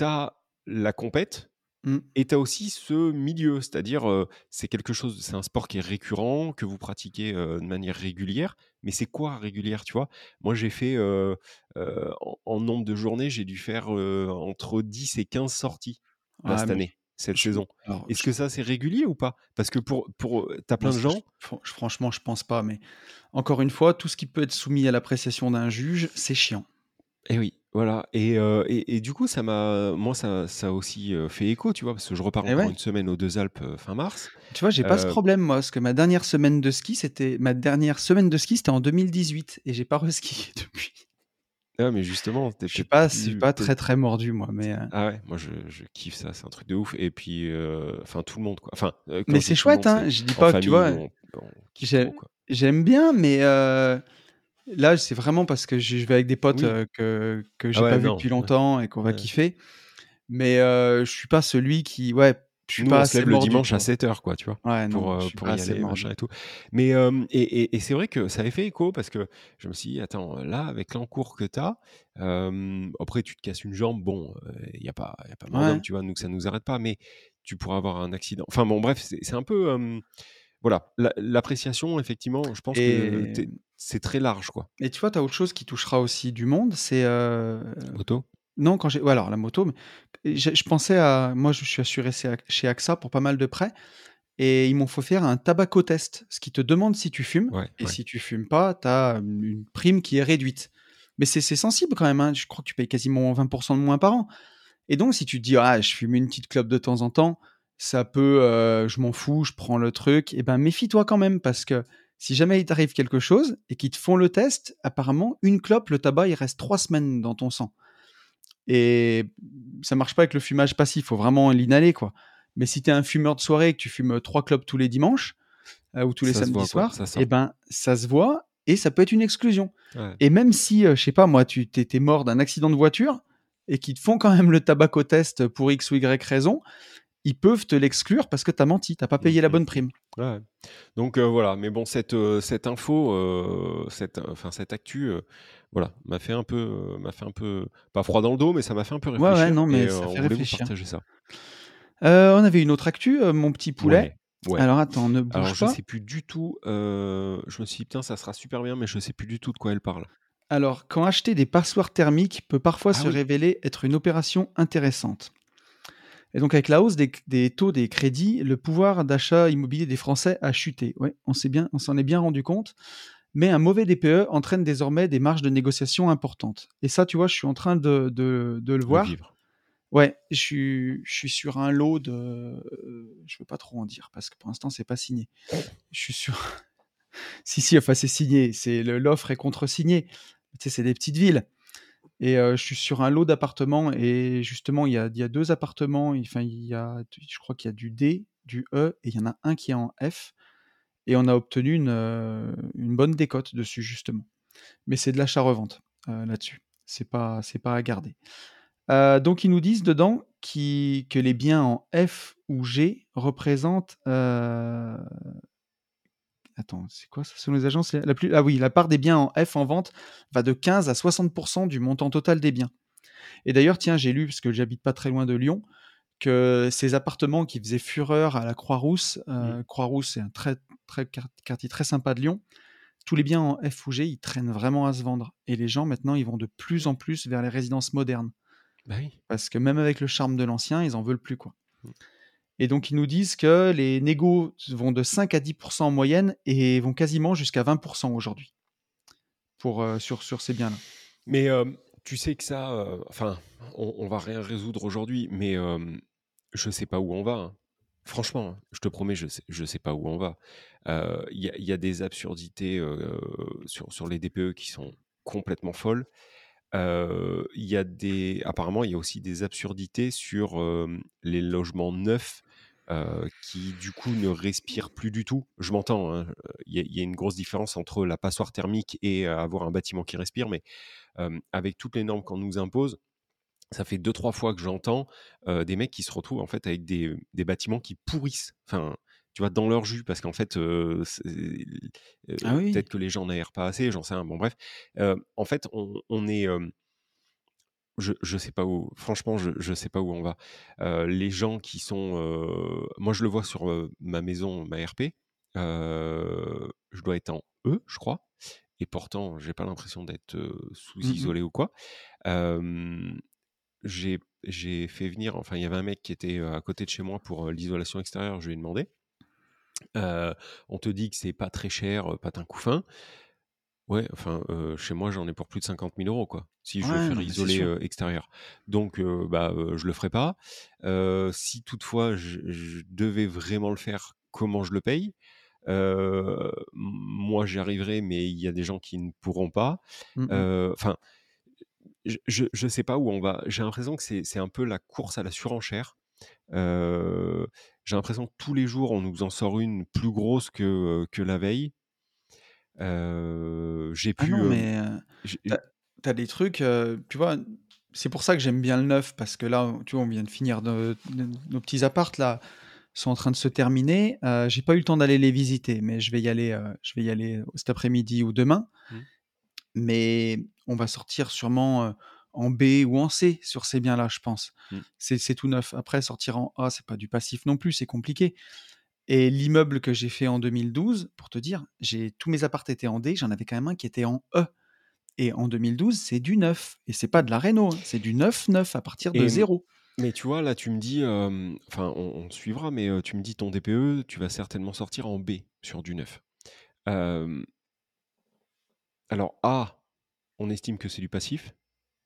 as la compète, Mmh. Et tu as aussi ce milieu, c'est-à-dire c'est quelque chose, c'est un sport qui est récurrent, que vous pratiquez de manière régulière. Mais c'est quoi régulière, tu vois? Moi, j'ai fait en, nombre de journées, j'ai dû faire entre 10 et 15 sorties ah, cette année, cette saison. Est-ce que ça c'est régulier ou pas? Parce que pour pour as plein de gens. franchement, je pense pas. Mais encore une fois, tout ce qui peut être soumis à l'appréciation d'un juge, c'est chiant. Eh oui, voilà. Et, euh, et, et du coup, ça m'a, moi, ça, ça a aussi euh, fait écho, tu vois, parce que je repars encore une semaine aux Deux Alpes euh, fin mars. Tu vois, j'ai pas ce problème, moi, parce que ma dernière semaine de ski, c'était ma dernière semaine de ski, c'était en 2018, et j'ai pas reski depuis. Ah, mais justement, je suis pas, suis pas très très mordu, moi, mais. Ah ouais, moi je, je kiffe ça, c'est un truc de ouf. Et puis, enfin, tout le monde, quoi. Enfin, mais c'est chouette, hein. Je dis pas, que tu vois, j'aime bien, mais Là, c'est vraiment parce que je vais avec des potes que, que j'ai ah pas vu depuis longtemps et qu'on va kiffer. Mais je suis pas celui qui, ouais, je suis Nous, pas on se lève le dimanche à vois? 7h, quoi, tu vois? Ouais, Pour, non, pour pas y aller, machin et tout. Mais, et et et c'est vrai que ça avait fait écho parce que je me suis dit: «Attends, là, avec l'encours que tu as, après tu te casses une jambe, bon, il y a pas y a pas d'homme, Ouais. tu vois? Nous, ça nous arrête pas, mais tu pourrais avoir un accident». Enfin bon, bref, c'est un peu, voilà, l'a l'appréciation, effectivement, je pense que Et c'est très large, quoi. et tu vois, tu as autre chose qui touchera aussi du monde, c'est, heu Moto? non, quand j'ai ouais, alors la moto, mais je je pensais à moi, je suis assuré chez AXA pour pas mal de prêts et ils m'ont fait faire un tabacotest, ce qui te demande si tu fumes Ouais, et ouais. si tu fumes pas, tu as une prime qui est réduite. Mais c'est c'est sensible quand même, hein, je crois que tu payes quasiment 20% de moins par an et donc si tu te dis: «Ah, je fume une petite clope de temps en temps, ça peut, heu, je m'en fous, je prends le truc» et ben, méfie-toi quand même parce que si jamais il t'arrive quelque chose et qu'ils te font le test, apparemment, une clope, le tabac, il reste 3 semaines dans ton sang et ça marche pas avec le fumage passif, faut vraiment l'inhaler, quoi. Mais si tu es un fumeur de soirée et que tu fumes 3 clopes tous les dimanches, heu, ou tous les Ça samedis soirs sent. ben, ça se voit et ça peut être une exclusion Ouais. et même si, heu, je sais pas moi, tu étais mort d'un accident de voiture et qu'ils te font quand même le tabacotest pour X ou Y raison, ils peuvent te l'exclure parce que tu as menti, tu as pas payé la bonne prime. Ouais. Donc, heu, voilà, mais bon, cette, heu, cette info, heu, cette, enfin, cette actu, voilà, m'a fait un peu, m'a fait un peu, pas froid dans le dos, mais ça m'a fait un peu Ouais, ouais, réfléchir non, et mais heu, ça on fait vous réfléchir. partager ça. Heu, on avait une autre actu, mon petit poulet. Ouais. Alors attends, ne Alors bouge je pas. sais plus du tout, je me suis dit: «Putain, ça sera super bien», mais je sais plus du tout de quoi elle parle. Alors, quand acheter des passoires thermiques peut parfois Ah se oui! révéler être une opération intéressante. Et donc avec la hausse des des taux des crédits, le pouvoir d'achat immobilier des Français a chuté. Ouais, on s'est bien on s'en est bien rendu compte, mais un mauvais DPE entraîne désormais des marges de négociation importantes. Et ça, tu vois, je suis en train de de de le Le voir. vivre. Ouais, je suis je suis sur un lot de, heu, je veux pas trop en dire parce que pour l'instant, c'est pas signé. Je suis sur si, si, enfin, c'est signé, c'est l'offre est contresignée. Tu sais, c'est des petites villes et je suis sur un lot d'appartements et justement, il y a 2 appartements, y a je crois qu'il y a du D, du E et il y en a un qui est en F et on a obtenu une, bonne décote dessus, justement. Mais c'est de l'achat-revente, là-dessus. C'est pas pas à garder. Donc ils nous disent dedans que les biens en F ou G représentent, attends, c'est quoi ça? Selon les agences, la plus ah oui, la part des biens en F en vente va de 15 à 60% du montant total des biens. Et d'ailleurs, tiens, j'ai lu, parce que j'habite pas très loin de Lyon, que ces appartements qui faisaient fureur à la Croix-Rousse, Mmh. heu, Croix-Rousse, c'est un très très quart quartier très sympa de Lyon. Tous les biens en F ou G, ils traînent vraiment à se vendre et les gens maintenant, ils vont de plus en plus vers les résidences modernes. Bah oui. Parce que même avec le charme de l'ancien, ils en veulent plus, quoi. Mmh. Et donc ils nous disent que les négos vont de 5 à 10% en moyenne et vont quasiment jusqu'à 20% aujourd'hui. Heu, sur sur ces biens-là. Mais, hem, tu sais que ça, heu, enfin, on on va rien résoudre aujourd'hui, mais, je sais pas où on va, hein. Franchement, hein, je te promets, je sais je sais pas où on va. Il y y a des absurdités, sur sur les DPE qui sont complètement folles. Il y a des apparemment, il y a aussi des absurdités sur, les logements neufs, qui du coup ne respirent plus du tout. Je m'entends, hein, il y a il y a une grosse différence entre la passoire thermique et avoir un bâtiment qui respire, mais, avec toutes les normes qu'on nous impose, ça fait 2-3 fois que j'entends, des mecs qui se retrouvent en fait avec des des bâtiments qui pourrissent. Enfin, tu vois, dans leur jus parce qu'en fait, Ah oui, peut-être que les gens n'aèrent pas assez, j'en sais rien. Bon bref, en fait, on on est, je je sais pas où franchement, je je sais pas où on va. Heu, les gens qui sont, heu moi je le vois sur, heu, ma maison, ma RP, je dois être en E, je crois et pourtant j'ai pas l'impression d'être, Mmh mh. sous-isolé ou quoi. J'ai fait venir enfin il y avait un mec qui était, à côté de chez moi pour, l'isolation extérieure, je lui ai demandé. On te dit que c'est pas très cher, heu, patin couffin. Ouais, enfin, heu, chez moi, j'en ai pour plus de 50 000 € quoi, si je veux Ouais, faire non, isoler, heu, extérieur. Donc, heu, bah, heu, je le ferai pas. Si toutefois je je devais vraiment le faire, comment je le paye? Moi, j'y arriverai, mais il y a des gens qui ne pourront pas. Mmh enfin, je je sais pas où on va. J'ai l'impression que c'est c'est un peu la course à la surenchère. J'ai l'impression que tous les jours, on nous en sort une plus grosse que, que la veille. J'ai Ah pu, non, mais j'ai as des trucs, tu vois? c'est pour ça que j'aime bien le neuf, parce que là, tu vois, on vient de finir nos, nos petits appartes là sont en train de se terminer. Euh, j'ai pas eu le temps d'aller les visiter, mais je vais y aller, euh, je vais y aller cet après-midi ou demain. Mmh. Mais on va sortir sûrement euh, en B ou en C sur ces biens-là, je pense. Mmh. C'est tout neuf. Après, sortir en A, c'est pas du passif non plus, c'est compliqué. Et l'immeuble que j'ai fait en 2012, pour te dire, j'ai tous mes apparts étaient en D, j'en avais quand même un qui était en E. Et en 2012, c'est du neuf. Et c'est pas de la réno, hein. c'est du neuf neuf à partir de zéro. Mais tu vois, là, tu me dis, enfin, on, suivra, mais tu me dis ton DPE, tu vas certainement sortir en B sur du neuf. alors, A, on estime que c'est du passif.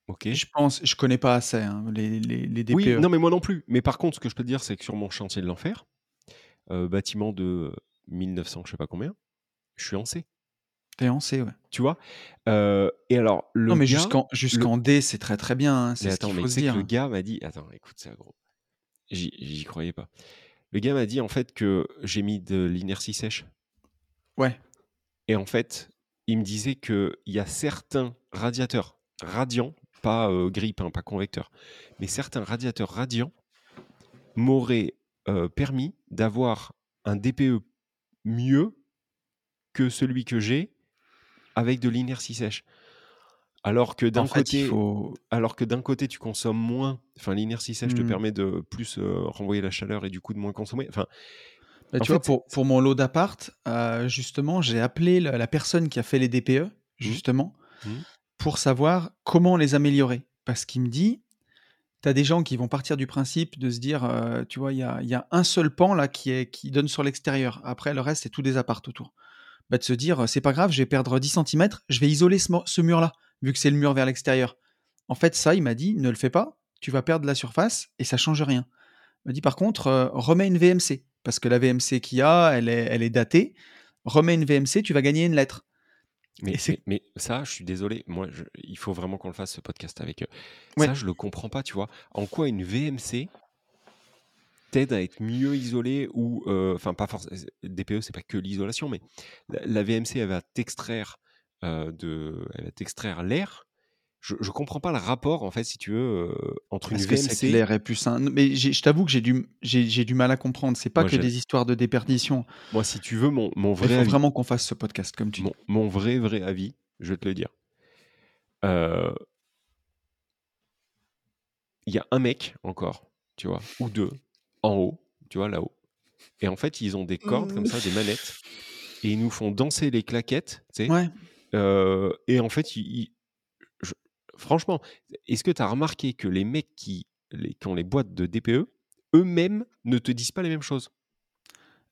Ok. Je pense, je connais pas assez hein, les, les, les, DPE. Oui, non, mais moi non plus. Mais par contre, ce que je peux te dire, c'est que sur mon chantier de l'enfer, bâtiment de 1900, je sais pas combien, je suis en C. T'es en C, ouais. Tu vois? Et alors, le Non, mais jusqu'en D, c'est très très bien. Hein, c'est ce qu'il faut se dire. le gars m'a dit... Attends, écoute ça, gros. J'y croyais pas. Le gars m'a dit, en fait, que j'ai mis de l'inertie sèche. Ouais. Et en fait, il me disait qu'il y a certains radiateurs radiants, pas euh, grippe, hein, pas convecteur, mais certains radiateurs radiants m'auraient permis d'avoir un DPE mieux que celui que j'ai avec de l'inertie sèche. Alors que d'un côté, alors que d'un côté tu consommes moins, enfin l'inertie sèche te mmh. permet de plus renvoyer la chaleur et du coup de moins consommer. Enfin, bah, tu vois, pour, pour, mon lot d'appart, justement, j'ai appelé la, personne qui a fait les DPE, mmh. justement, mmh. pour savoir comment les améliorer. Parce qu'il me dit, tu des gens qui vont partir du principe de se dire, tu vois, il y a, un seul pan là qui, donne sur l'extérieur. Après, le reste, c'est tout des apparts autour. Bah, de se dire c'est pas grave, je vais perdre 10 cm, je vais isoler ce, mur-là, vu que c'est le mur vers l'extérieur. En fait, ça, il m'a dit ne le fais pas, tu vas perdre la surface et ça change rien. Il m'a dit par contre, euh, remets une VMC, parce que la VMC qu'il y a, elle est datée. Remets une VMC, tu vas gagner une lettre. Mais, mais, ça, je suis désolé, moi, il faut vraiment qu'on le fasse ce podcast avec eux. Ça, je le comprends pas, tu vois. En quoi une VMC t'aide à être mieux isolé ou euh, enfin pas forcément DPE c'est pas que l'isolation mais la, VMC elle va t'extraire euh, de elle va t'extraire l'air je, je comprends pas le rapport en fait si tu veux euh, entre une VMC que l'air est plus sain mais je t'avoue que j'ai du j'ai du mal à comprendre c'est pas que des histoires de déperdition moi si tu veux mon, mon vrai il faut vraiment qu'on fasse ce podcast comme tu mon, dis mon vrai vrai avis je vais te le dire il y a un mec encore tu vois ou deux en haut, tu vois, là-haut. Et en fait, ils ont des cordes comme ça, des manettes, et ils nous font danser les claquettes, tu sais. Ouais. Euh, et en fait, franchement, est-ce que tu as remarqué que les mecs qui, les, qui ont les boîtes de DPE, eux-mêmes ne te disent pas les mêmes choses?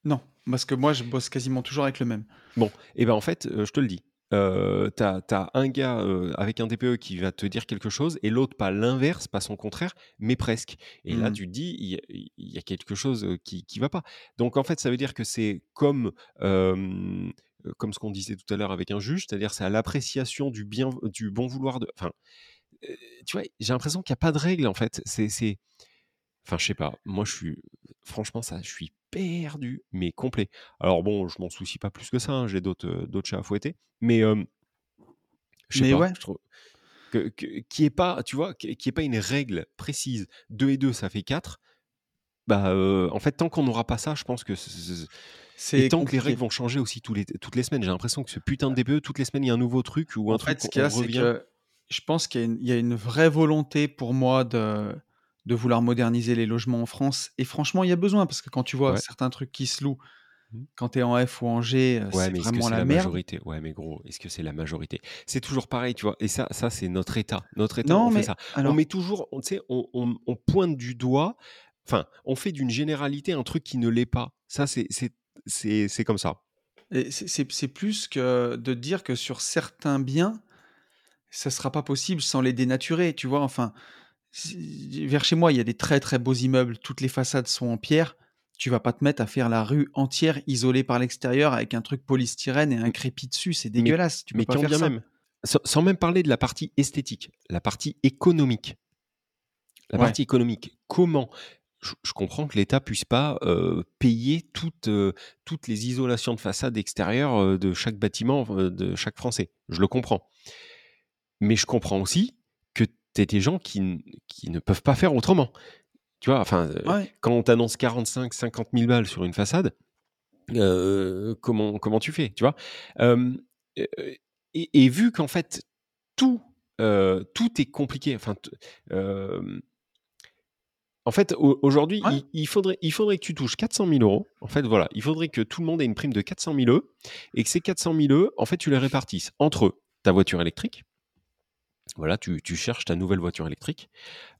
Non, parce que moi, je bosse quasiment toujours avec le même. Bon, et ben en fait, euh, je te le dis, euh, tu as, un gars euh, avec un DPE qui va te dire quelque chose et l'autre pas l'inverse, pas son contraire, mais presque. Et là, mmh. tu te dis, il y, a quelque chose euh, qui ne va pas. Donc, en fait, ça veut dire que c'est comme, comme ce qu'on disait tout à l'heure avec un juge, c'est-à-dire c'est à l'appréciation du, bien, du bon vouloir de. Enfin, tu vois, j'ai l'impression qu'il n'y a pas de règle, en fait. C'est. Enfin, je sais pas. Moi, je suis. Franchement, ça, je suis perdu, mais complet. Alors bon, je m'en soucie pas plus que ça, hein, j'ai d'autres d'autres chats à fouetter, mais je sais pas, je trouve que, qui est pas, tu vois, qui est pas une règle précise. 2 et 2, ça fait 4. Bah, en fait, tant qu'on n'aura pas ça, je pense que c'est tant que les règles vont changer aussi tous les, toutes les semaines. J'ai l'impression que ce putain de DPE, toutes les semaines, il y a un nouveau truc ou un truc. Fait, ce qu'il y a, c'est que je pense qu'il y, y, a une vraie volonté pour moi de de vouloir moderniser les logements en France. Et franchement, il y a besoin, parce que quand tu vois certains trucs qui se louent, mmh. quand tu es en F ou en G, euh, c'est vraiment la, majorité? Ouais, mais gros, est-ce que c'est la majorité? C'est toujours pareil, tu vois. Et ça, ça c'est notre État. Notre État, on fait ça. On met toujours, on, on, on pointe du doigt, enfin, on fait d'une généralité un truc qui ne l'est pas. Ça, c'est comme ça. C'est plus que de dire que sur certains biens, ça sera pas possible sans les dénaturer, tu vois. Enfin, vers chez moi, il y a des très très beaux immeubles, toutes les façades sont en pierre. Tu vas pas te mettre à faire la rue entière isolée par l'extérieur avec un truc polystyrène et un crépi dessus, c'est dégueulasse. tu peux pas faire ça. Même, sans, même parler de la partie esthétique, la partie économique. La partie économique, comment je, comprends que l'État puisse pas euh, payer toutes, toutes les isolations de façade extérieure de chaque bâtiment de chaque Français. Je le comprends. Mais je comprends aussi t'as des gens qui, qui ne peuvent pas faire autrement. Tu vois, enfin, quand on t'annonce 45, 50 000 balles sur une façade, comment, comment tu fais, tu vois? Et, vu qu'en fait, tout, tout est compliqué, enfin, en fait, aujourd'hui, il, faudrait, il faudrait que tu touches 400 000 euros. En fait, voilà, il faudrait que tout le monde ait une prime de 400 000 euros et que ces 400 000 euros, en fait, tu les répartisses entre ta voiture électrique. Voilà, tu, cherches ta nouvelle voiture électrique,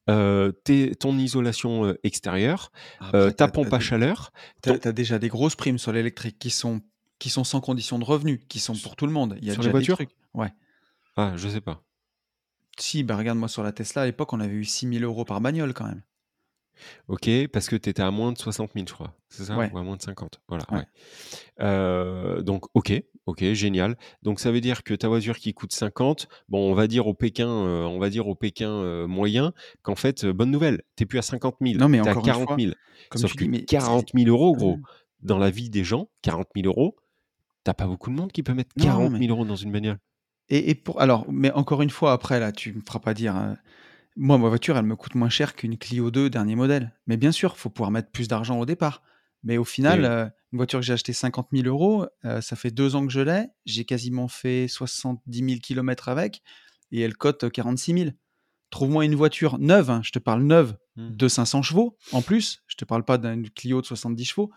euh, ton isolation extérieure, ta pompe à chaleur. Tu as, déjà des grosses primes sur l'électrique qui sont, qui sont sans condition de revenu, qui sont pour tout le monde. Il y a sur les voitures Ouais. Ah, je sais pas. Si, bah regarde-moi sur la Tesla, à l'époque, on avait eu 6 000 euros par bagnole quand même. OK, parce que tu étais à moins de 60 000, je crois. C'est ça? Ou à moins de 50. Voilà, ouais. donc, OK, OK, génial. Donc, ça veut dire que ta voiture qui coûte 50, bon, on va dire au Pékin, on va dire au Pékin moyen qu'en fait, bonne nouvelle, tu plus à 50 000, Non, mais tu à 40 000. Sauf que 40 000 euros, gros, dans la vie des gens, 40 000 euros, t'as pas beaucoup de monde qui peut mettre 40 000 euros dans une bagnole. Et, et pour alors, mais encore une fois, après là, tu me feras pas dire. Hein, moi, ma voiture, elle me coûte moins cher qu'une Clio 2 dernier modèle. Mais bien sûr, il faut pouvoir mettre plus d'argent au départ. Mais au final, euh, une voiture que j'ai achetée 50 000 euros, euh, ça fait deux ans que je l'ai. J'ai quasiment fait 70 000 km avec et elle cote 46 000. Trouve-moi une voiture neuve, hein, je te parle neuve, mmh. de 500 chevaux en plus, je te parle pas d'une Clio de 70 chevaux,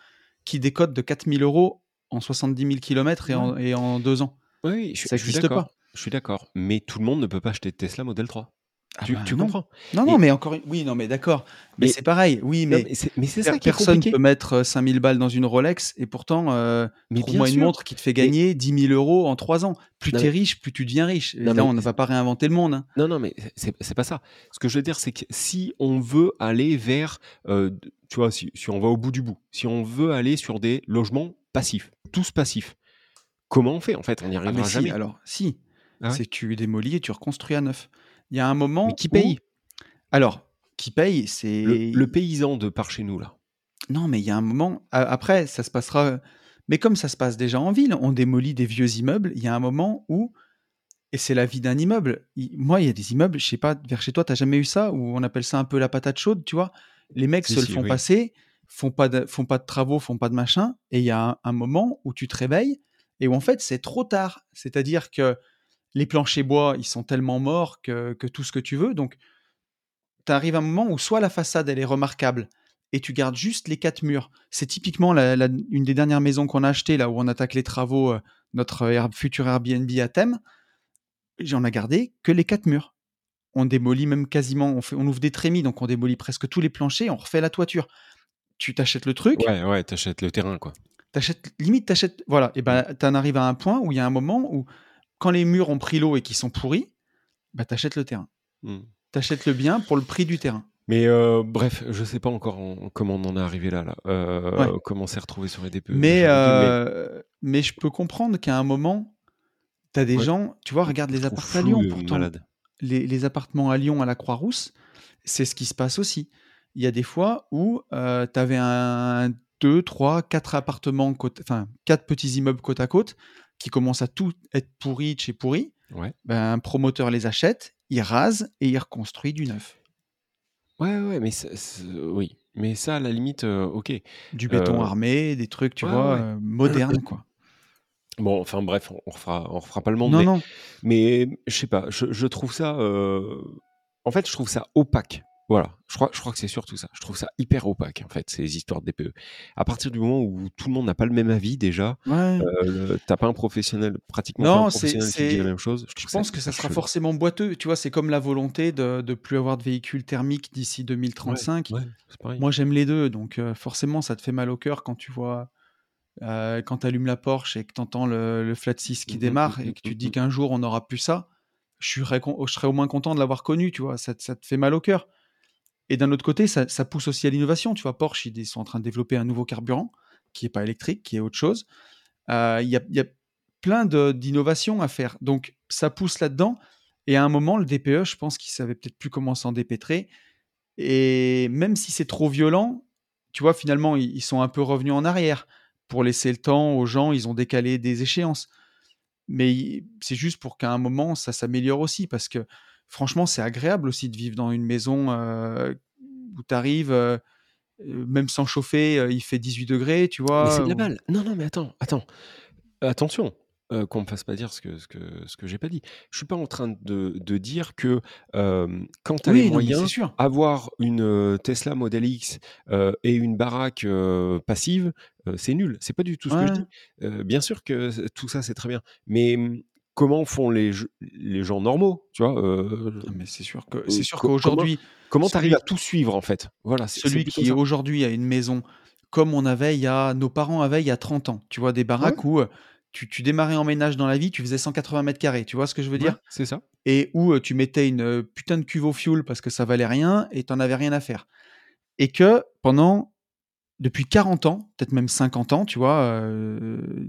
qui décote de 4 000 euros en 70 000 km et, en, et en deux ans. Oui, je, ça n'existe pas. Je suis d'accord. Mais tout le monde ne peut pas acheter Tesla Model 3. Ah tu, bah comprends Non, non, mais encore, oui, non, mais d'accord. Mais, c'est pareil, oui, mais, mais c'est ça personne ne peut mettre 5000 euh, balles dans une Rolex et pourtant, euh, trouve-moi une montre qui te fait gagner 10 000 euros en trois ans. Plus tu es riche, plus tu deviens riche. Là, on ne va pas réinventer le monde. Hein. Non, non, mais c'est pas ça. Ce que je veux dire, c'est que si on veut aller vers, euh, tu vois, si, si on va au bout du bout, si on veut aller sur des logements passifs, tous passifs, comment on fait? En fait, on n'y ah, arrivera jamais. Alors, si, ah c'est que tu démolis et tu reconstruis à neuf. Il y a un moment. Mais qui paye Alors, qui paye, c'est. Le, paysan de par chez nous, là. Non, mais il y a un moment. Après, ça se passera. Mais comme ça se passe déjà en ville, on démolit des vieux immeubles. Il y a un moment où. Et c'est la vie d'un immeuble. Moi, il y a des immeubles, je sais pas, vers chez toi, tu n'as jamais eu ça, où on appelle ça un peu la patate chaude, tu vois? Les mecs se le font passer, font pas, de, font pas de travaux, font pas de machin. Et il y a un moment où tu te réveilles et où en fait, c'est trop tard. C'est-à-dire que les planchers bois, ils sont tellement morts que, tout ce que tu veux. Donc, tu arrives à un moment où soit la façade, elle est remarquable et tu gardes juste les quatre murs. C'est typiquement une des dernières maisons qu'on a achetées, là où on attaque les travaux, euh, notre futur Airbnb à thème. J'en ai gardé que les quatre murs. On démolit même quasiment, on, fait, on ouvre des trémies, donc on démolit presque tous les planchers, on refait la toiture. Tu t'achètes le truc. Ouais, ouais, t'achètes le terrain, quoi. T'achètes, limite, t'achètes. Voilà, et ben, t'en arrives à un point où il y a un moment où quand les murs ont pris l'eau et qu'ils sont pourris, bah, t'achètes le terrain. Hmm. T'achètes le bien pour le prix du terrain. Mais euh, bref, je sais pas encore comment on en est arrivé là, là. Euh, comment s'est retrouvé sur les DPE. Mais, euh, mais... je peux comprendre qu'à un moment, tu as des gens, tu vois, regarde les appartements à Lyon, pourtant. Les, les, appartements à Lyon à la Croix-Rousse, c'est ce qui se passe aussi. Il y a des fois où tu avais un, deux, trois, quatre appartements, enfin quatre petits immeubles côte à côte qui commencent à tout être pourri chez pourri, ben, un promoteur les achète, il rase et il reconstruit du neuf. Ouais, ouais, mais oui. Mais ça, à la limite, euh, ok. Du béton euh, armé, des trucs, tu vois, euh, modernes, quoi. Bon, enfin bref, on, on refera, on refera pas le monde. Non, mais, non. Mais je sais pas, je, je trouve ça. En fait, je trouve ça opaque voilà, je crois, je crois que c'est surtout ça. Je trouve ça hyper opaque, en fait, ces histoires de DPE. À partir du moment où tout le monde n'a pas le même avis, déjà, ouais. euh, t'as pas un professionnel, pratiquement pas un professionnel qui dit la même chose. Je, pense que ça sera forcément boiteux. Tu vois, c'est comme la volonté de ne plus avoir de véhicules thermiques d'ici 2035. Moi, j'aime les deux, donc euh, forcément, ça te fait mal au cœur quand tu vois. Euh, quand tu allumes la Porsche et que tu entends le, Flat 6 qui mmh démarre mmh et que tu te dis qu'un jour on n'aura plus ça, je serais, je serais au moins content de l'avoir connu, tu vois, ça, ça te fait mal au cœur. Et d'un autre côté, ça, pousse aussi à l'innovation. Tu vois, Porsche, ils sont en train de développer un nouveau carburant qui n'est pas électrique, qui est autre chose. Euh, il y, a, plein d'innovations à faire. Donc, ça pousse là-dedans. Et à un moment, le DPE, je pense qu'ils savaient peut-être plus comment s'en dépêtrer. Et même si c'est trop violent, tu vois, finalement, ils, sont un peu revenus en arrière pour laisser le temps aux gens. Ils ont décalé des échéances. Mais c'est juste pour qu'à un moment, ça s'améliore aussi. Parce que franchement, c'est agréable aussi de vivre dans une maison où tu arrives, même sans chauffer, il fait 18 degrés, tu vois. Mais c'est de la balle. Non, non, mais attends, attends. Attention, euh, qu'on me fasse pas dire ce que, ce que, ce que j'ai pas dit. Je suis pas en train de, de dire que quand tu as les moyens, avoir une Tesla Model X et une baraque passive, c'est nul. C'est pas du tout ce que je dis. bien sûr que tout ça, c'est très bien. Mais mmh, comment font les, les gens normaux, tu vois Mais c'est sûr que c'est sûr qu'aujourd'hui, comment tu arrives à tout suivre en fait? Voilà, celui qui aujourd'hui a une maison comme on avait il y a nos parents avaient il y a 30 ans, tu vois des baraques où tu, démarrais en ménage dans la vie, tu faisais 180 mètres carrés, tu vois ce que je veux dire? C'est ça. Et où tu mettais une putain de cuve au fuel parce que ça valait rien et t'en avais rien à faire. Et que pendant, depuis 40 ans, peut-être même 50 ans, tu vois,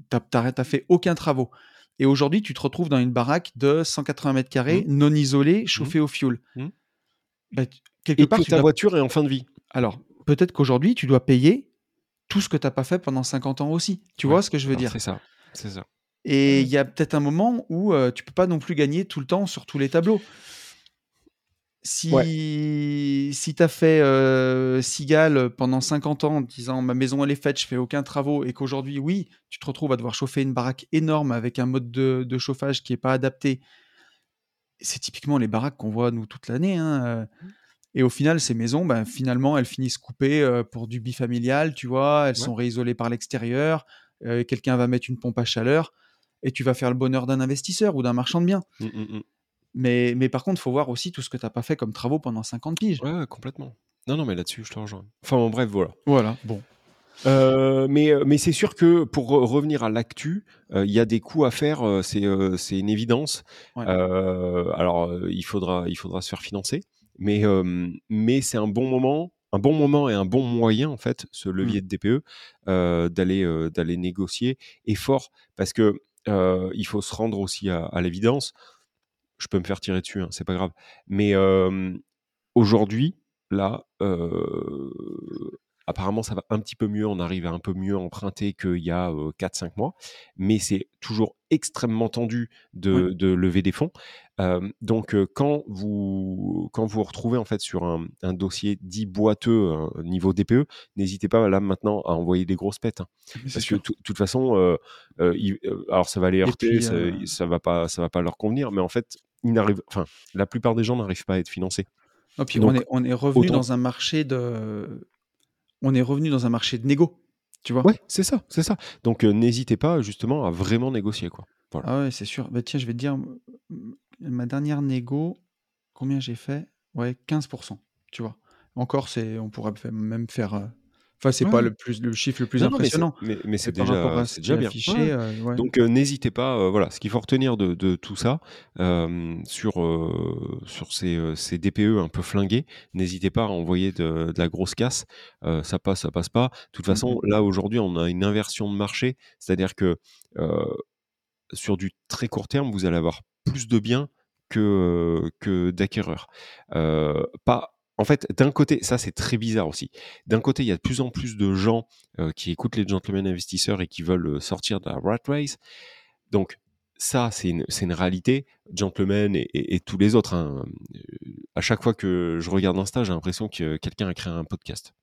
t'as fait aucun travaux. Et aujourd'hui, tu te retrouves dans une baraque de 180 mètres carrés, mmh. non isolée, mmh. chauffée au fuel. Mmh. Bah, quelque et part, que ta voiture est en fin de vie. Alors, peut-être qu'aujourd'hui, tu dois payer tout ce que tu n'as pas fait pendant 50 ans aussi. Tu vois ce que je veux dire? C'est ça. C'est ça. Et il y a peut-être un moment où tu tu peux pas non plus gagner tout le temps sur tous les tableaux. Si, si tu as fait euh, Cigale pendant 50 ans en disant ma maison elle est faite, je fais aucun travaux, et qu'aujourd'hui, oui, tu te retrouves à devoir chauffer une baraque énorme avec un mode de, chauffage qui n'est pas adapté, c'est typiquement les baraques qu'on voit nous toute l'année. Hein, mmh. Et au final, ces maisons, ben, finalement, elles finissent coupées pour du bifamilial, tu vois, elles sont réisolées par l'extérieur, euh, quelqu'un va mettre une pompe à chaleur et tu vas faire le bonheur d'un investisseur ou d'un marchand de biens. Mmh, mmh. Mais, mais par contre, il faut voir aussi tout ce que tu n'as pas fait comme travaux pendant 50 piges. Ouais, complètement. Non, non, mais là-dessus, je te rejoins. Enfin, bon, bref, voilà. Voilà, bon. Euh, mais euh, mais c'est sûr que pour revenir à l'actu, il y a des coûts à faire, c'est c'est une évidence. alors, il faudra, il faudra se faire financer, mais, mais c'est un bon moment un bon moment et un bon moyen, en fait, ce mmh. levier de DPE, euh, d'aller euh, d'aller négocier est fort parce que euh, il faut se rendre aussi à, l'évidence. Je peux me faire tirer dessus, hein, c'est pas grave. Mais aujourd'hui, là, Apparemment, ça va un petit peu mieux. On arrive à un peu mieux emprunter qu'il y a 4-5 mois. Mais c'est toujours extrêmement tendu de, lever des fonds. donc, quand, vous, quand vous retrouvez en fait sur un, dossier dit boiteux niveau DPE, n'hésitez pas là maintenant à envoyer des grosses pètes. Hein. Parce que de toute façon, alors ça va les heurter, ça, ne va pas, ça va pas leur convenir. Mais en fait, enfin, la plupart des gens n'arrivent pas à être financés. puis on, est, on est revenu dans un marché de on est revenu dans un marché de négo. Tu vois Ouais, c'est ça, c'est ça. Donc euh, n'hésitez pas justement à vraiment négocier quoi. Ah ouais, c'est sûr. Bah, tiens, je vais te dire ma dernière négo, combien j'ai fait? Ouais, 15%, tu vois. Encore c'est on pourrait même faire euh, Enfin, c'est pas le, plus, le chiffre le plus impressionnant. Mais c'est déjà, déjà bien. Euh, Donc, euh, n'hésitez pas. Euh, voilà, ce qu'il faut retenir de, de tout ça sur, sur ces, ces, DPE un peu flingués, n'hésitez pas à envoyer de, la grosse casse. ça passe, ça passe pas. De toute façon, mmh là, aujourd'hui, on a une inversion de marché. C'est-à-dire que sur du très court terme, vous allez avoir plus de biens que, que d'acquéreurs. pas en fait, d'un côté, ça c'est très bizarre aussi. D'un côté, il y a de plus en plus de gens euh, qui écoutent les gentlemen investisseurs et qui veulent euh, sortir de la rat race. Donc, ça, c'est une, réalité. Gentlemen et, tous les autres. Hein. Euh, à chaque fois que je regarde Insta, j'ai l'impression que quelqu'un a créé un podcast.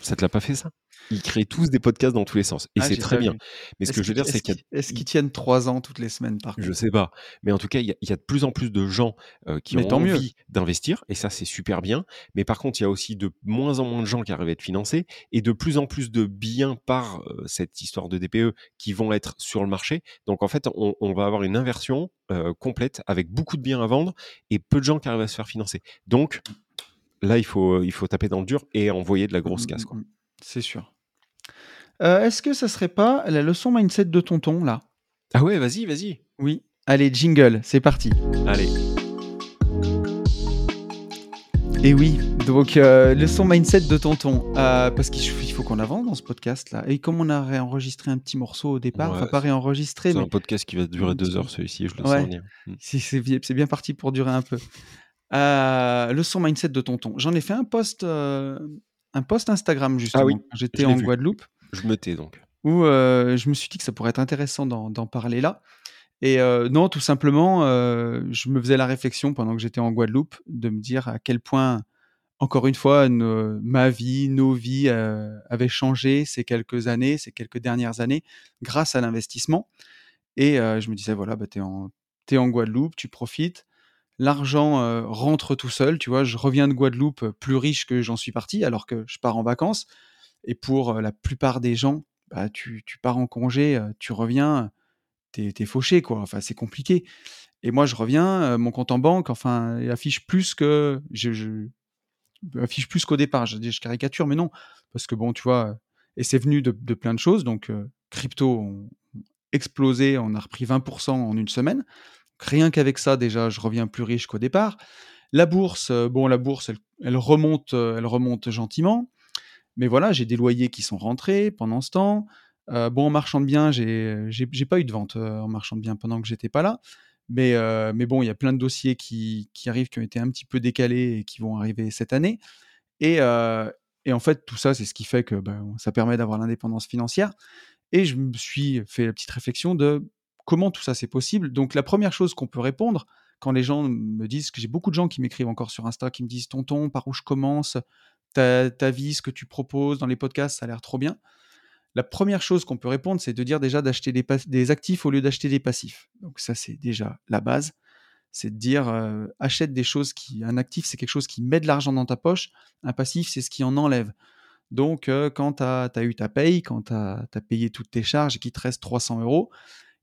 Ça te l'a pas fait ça? Ils créent tous des podcasts dans tous les sens. Et ah, c'est très bien. Mais ce que je veux dire, c'est qu'il Est-ce qu'ils tiennent trois ans toutes les semaines par Je sais pas. Mais en tout cas, il y, a de plus en plus de gens euh, qui ont envie d'investir. Et ça, c'est super bien. Mais par contre, il y a aussi de moins en moins de gens qui arrivent à être financés. Et de plus en plus de biens par euh, cette histoire de DPE qui vont être sur le marché. Donc en fait, on, va avoir une inversion euh, complète avec beaucoup de biens à vendre et peu de gens qui arrivent à se faire financer. Donc, là, il faut, il faut taper dans le dur et envoyer de la grosse mmh, casse. Mmh, mmh. C'est sûr. Euh, est-ce que ça serait pas la leçon mindset de tonton, là? Ah ouais, vas-y, vas-y. Oui. Allez, jingle, c'est parti. Allez. Et oui, donc euh, leçon mindset de tonton, euh, parce qu'il faut qu'on avance dans ce podcast là. Et comme on a réenregistré un petit morceau au départ, enfin pas réenregistré, c'est un podcast qui va durer deux heures celui-ci, je le sens bien. C'est bien parti pour durer un peu. Euh, le son mindset de tonton. J'en ai fait un post, euh, un post Instagram justement. Ah oui, J'étais en Guadeloupe. Je me tais donc. Où euh, je me suis dit que ça pourrait être intéressant d'en parler là. Et non, tout simplement, je me faisais la réflexion pendant que j'étais en Guadeloupe de me dire à quel point, encore une fois, ma vie, nos vies avaient changé ces quelques années, ces quelques dernières années, grâce à l'investissement. Et je me disais, voilà, bah, tu es, es, en Guadeloupe, tu profites. L'argent rentre tout seul, tu vois. Je reviens de Guadeloupe plus riche que j'en suis parti, alors que je pars en vacances. Et pour la plupart des gens, bah, tu, tu, pars en congé, tu reviens, t'es es fauché, quoi. Enfin, c'est compliqué. Et moi, je reviens, mon compte en banque, enfin, il affiche plus que. Je, plus qu'au départ. Je, je caricature, mais non. Parce que bon, tu vois, et c'est venu de, plein de choses. Donc, crypto ont explosé, on a repris 20% en une semaine. Rien qu'avec ça, déjà, je reviens plus riche qu'au départ. La bourse, bon, la bourse, elle, remonte, elle remonte gentiment. Mais voilà, j'ai des loyers qui sont rentrés pendant ce temps. Euh, bon, en marchand de biens, j'ai, pas eu de vente euh, en marchand de biens pendant que j'étais pas là. Mais, euh, mais bon, il y a plein de dossiers qui, qui, arrivent, qui ont été un petit peu décalés et qui vont arriver cette année. Et, et en fait, tout ça, c'est ce qui fait que ben, ça permet d'avoir l'indépendance financière. Et je me suis fait la petite réflexion de comment tout ça c'est possible? Donc la première chose qu'on peut répondre quand les gens me disent que j'ai beaucoup de gens qui m'écrivent encore sur Insta, qui me disent tonton, par où je commence, ta, ta vie, ce que tu proposes dans les podcasts, ça a l'air trop bien. La première chose qu'on peut répondre, c'est de dire déjà d'acheter des, actifs au lieu d'acheter des passifs. Donc ça, c'est déjà la base. C'est de dire euh, achète des choses qui... Un actif, c'est quelque chose qui met de l'argent dans ta poche. Un passif, c'est ce qui en enlève. Donc euh, quand tu as, eu ta paye, quand tu as, as, payé toutes tes charges et qu'il te reste 300 euros,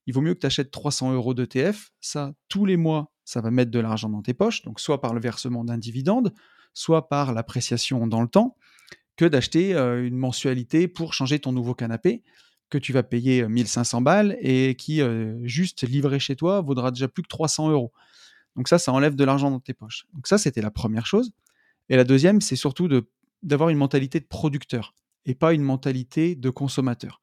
il vaut mieux que tu achètes 300 euros d'ETF. Ça, tous les mois, ça va mettre de l'argent dans tes poches. Donc soit par le versement d'un dividende, soit par l'appréciation dans le temps que d'acheter une mensualité pour changer ton nouveau canapé que tu vas payer 1500 balles et qui, juste livré chez toi, vaudra déjà plus que 300 euros. Donc ça, ça enlève de l'argent dans tes poches. Donc ça, c'était la première chose. Et la deuxième, c'est surtout d'avoir une mentalité de producteur et pas une mentalité de consommateur.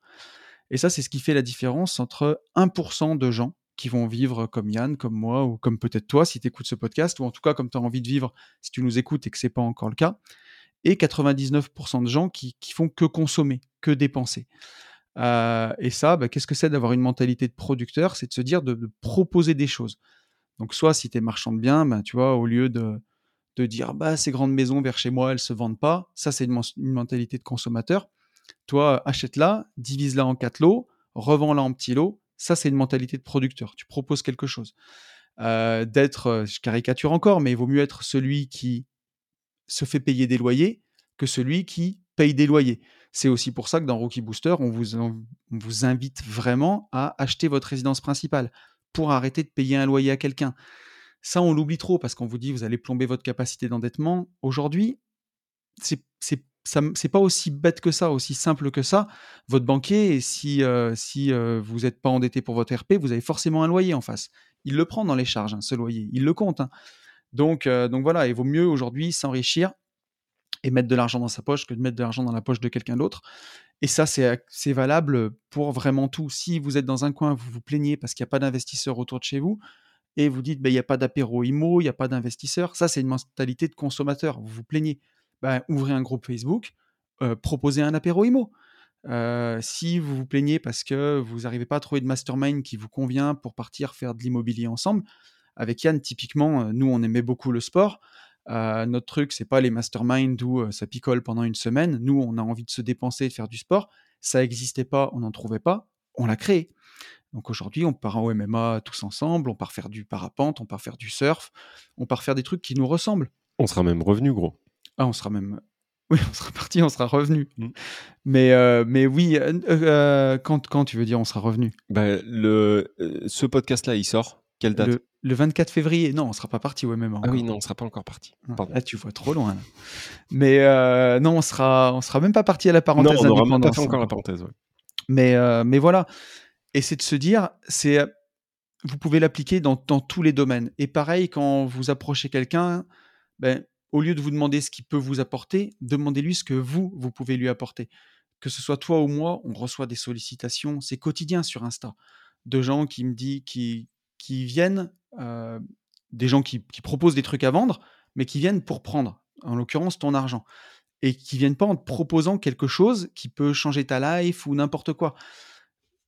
Et ça, c'est ce qui fait la différence entre 1% de gens qui vont vivre comme Yann, comme moi, ou comme peut-être toi si tu écoutes ce podcast, ou en tout cas comme tu as envie de vivre si tu nous écoutes et que ce n'est pas encore le cas, et 99% de gens qui, qui, font que consommer, que dépenser. Euh, et ça, bah, qu'est-ce que c'est d'avoir une mentalité de producteur? C'est de se dire de, proposer des choses. Donc, soit si tu es marchand de biens, bah, tu vois, au lieu de, de dire bah, ces grandes maisons vers chez moi, elles se vendent pas, ça, c'est une, mentalité de consommateur. Toi, achète-la, divise-la en quatre lots, revends-la en petits lots. Ça, c'est une mentalité de producteur. Tu proposes quelque chose. Euh, d'être, euh, je caricature encore, mais il vaut mieux être celui qui se fait payer des loyers que celui qui paye des loyers. C'est aussi pour ça que dans Rookie Booster, on vous, vous invite vraiment à acheter votre résidence principale pour arrêter de payer un loyer à quelqu'un. Ça, on l'oublie trop parce qu'on vous dit vous allez plomber votre capacité d'endettement. Aujourd'hui, c'est c'est pas aussi bête que ça, aussi simple que ça. Votre banquier, si, euh, euh, vous n'êtes pas endetté pour votre RP, vous avez forcément un loyer en face. Il le prend dans les charges, hein, ce loyer. Il le compte. Hein. Donc, euh, donc voilà, il vaut mieux aujourd'hui s'enrichir et mettre de l'argent dans sa poche que de mettre de l'argent dans la poche de quelqu'un d'autre. Et ça, c'est valable pour vraiment tout. Si vous êtes dans un coin, vous vous plaignez parce qu'il n'y a pas d'investisseurs autour de chez vous, et vous dites, ben, il n'y a pas d'apéro IMO, il n'y a pas d'investisseurs, ça, c'est une mentalité de consommateur. Vous vous plaignez. Ben, ouvrez un groupe Facebook, euh, proposez un apéro IMO. Euh, si vous vous plaignez parce que vous n'arrivez pas à trouver de mastermind qui vous convient pour partir faire de l'immobilier ensemble, avec Yann, typiquement, euh, nous, on aimait beaucoup le sport. Notre truc, c'est pas les masterminds où ça picole pendant une semaine. Nous, on a envie de se dépenser de faire du sport. Ça n'existait pas, on n'en trouvait pas, on l'a créé. Donc aujourd'hui, on part en MMA tous ensemble, on part faire du parapente, on part faire du surf, on part faire des trucs qui nous ressemblent. On sera même revenu, gros. Ah, on sera même. Oui, on sera parti, on sera revenu. Mmh. Mais, mais oui, quand, quand tu veux dire on sera revenu? Bah, le, Ce podcast-là, il sort quelle date? Le, 24 février. Non, on sera pas parti, ouais, même. Ah oui, non, on sera pas encore parti. Là, tu vois trop loin. Mais euh, non, on sera, on sera même pas parti à la parenthèse. Non, on n'aura pas fait encore la parenthèse. Mais, euh, mais voilà. Et c'est de se dire, c'est, vous pouvez l'appliquer dans, dans, tous les domaines. Et pareil, quand vous approchez quelqu'un, ben, au lieu de vous demander ce qu'il peut vous apporter, demandez-lui ce que vous, vous pouvez lui apporter. Que ce soit toi ou moi, on reçoit des sollicitations, c'est quotidien sur Insta, de gens qui me disent, qui, qui viennent, euh, des gens qui, proposent des trucs à vendre, mais qui viennent pour prendre, en l'occurrence ton argent, et qui viennent pas en te proposant quelque chose qui peut changer ta life ou n'importe quoi.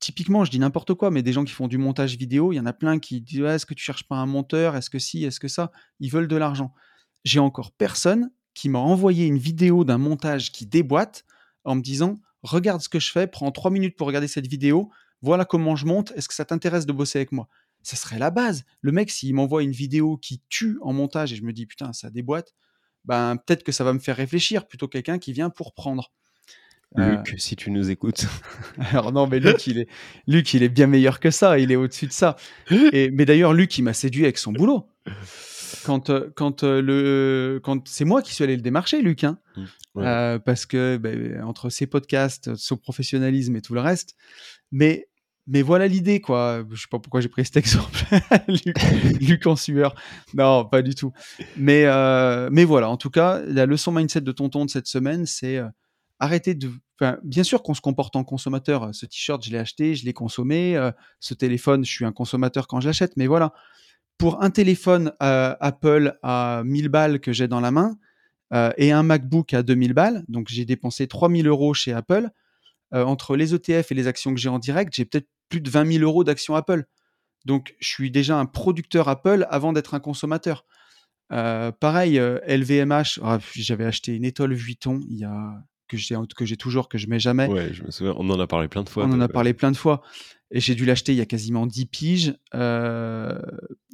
typiquement, je dis n'importe quoi, mais des gens qui font du montage vidéo, il y en a plein qui disent Est-ce que tu cherches pas un monteur? Est-ce que si? Est-ce que ça? Ils veulent de l'argent. J'ai encore personne qui m'a envoyé une vidéo d'un montage qui déboîte en me disant Regarde ce que je fais, prends trois minutes pour regarder cette vidéo, voilà comment je monte, est-ce que ça t'intéresse de bosser avec moi? Ça serait la base. Le mec, s'il m'envoie une vidéo qui tue en montage et je me dis Putain, ça déboîte, ben peut-être que ça va me faire réfléchir plutôt quelqu'un qui vient pour prendre. Euh, Luc, si tu nous écoutes. Alors non, mais Luc, il est, Luc, il est bien meilleur que ça. Il est au-dessus de ça. Et, mais d'ailleurs, Luc, il m'a séduit avec son boulot. Quand, euh, quand euh, le, quand c'est moi qui suis allé le démarcher, Luc, hein, mmh, parce que ben, entre ses podcasts, son professionnalisme et tout le reste. Mais, mais voilà l'idée, quoi. Je sais pas pourquoi j'ai pris cet exemple. Luc, Luc, en sueur. Non, pas du tout. Mais, mais voilà. En tout cas, la leçon mindset de tonton de cette semaine, c'est arrêtez de. bien sûr qu'on se comporte en consommateur. Ce t-shirt, je l'ai acheté, je l'ai consommé. Euh, ce téléphone, je suis un consommateur quand je l'achète. Mais voilà, pour un téléphone euh, Apple à 1000 balles que j'ai dans la main euh, et un MacBook à 2000 balles, donc j'ai dépensé 3000 euros chez Apple. entre les ETF et les actions que j'ai en direct, j'ai peut-être plus de 20 000 euros d'actions Apple. Donc, je suis déjà un producteur Apple avant d'être un consommateur. pareil, LVMH, ah, j'avais acheté une étoile Vuitton il y a que j'ai toujours que je mets jamais. Ouais, je me souviens, on en a parlé plein de fois. On en a parlé plein de fois. Et j'ai dû l'acheter il y a quasiment 10 piges. Euh,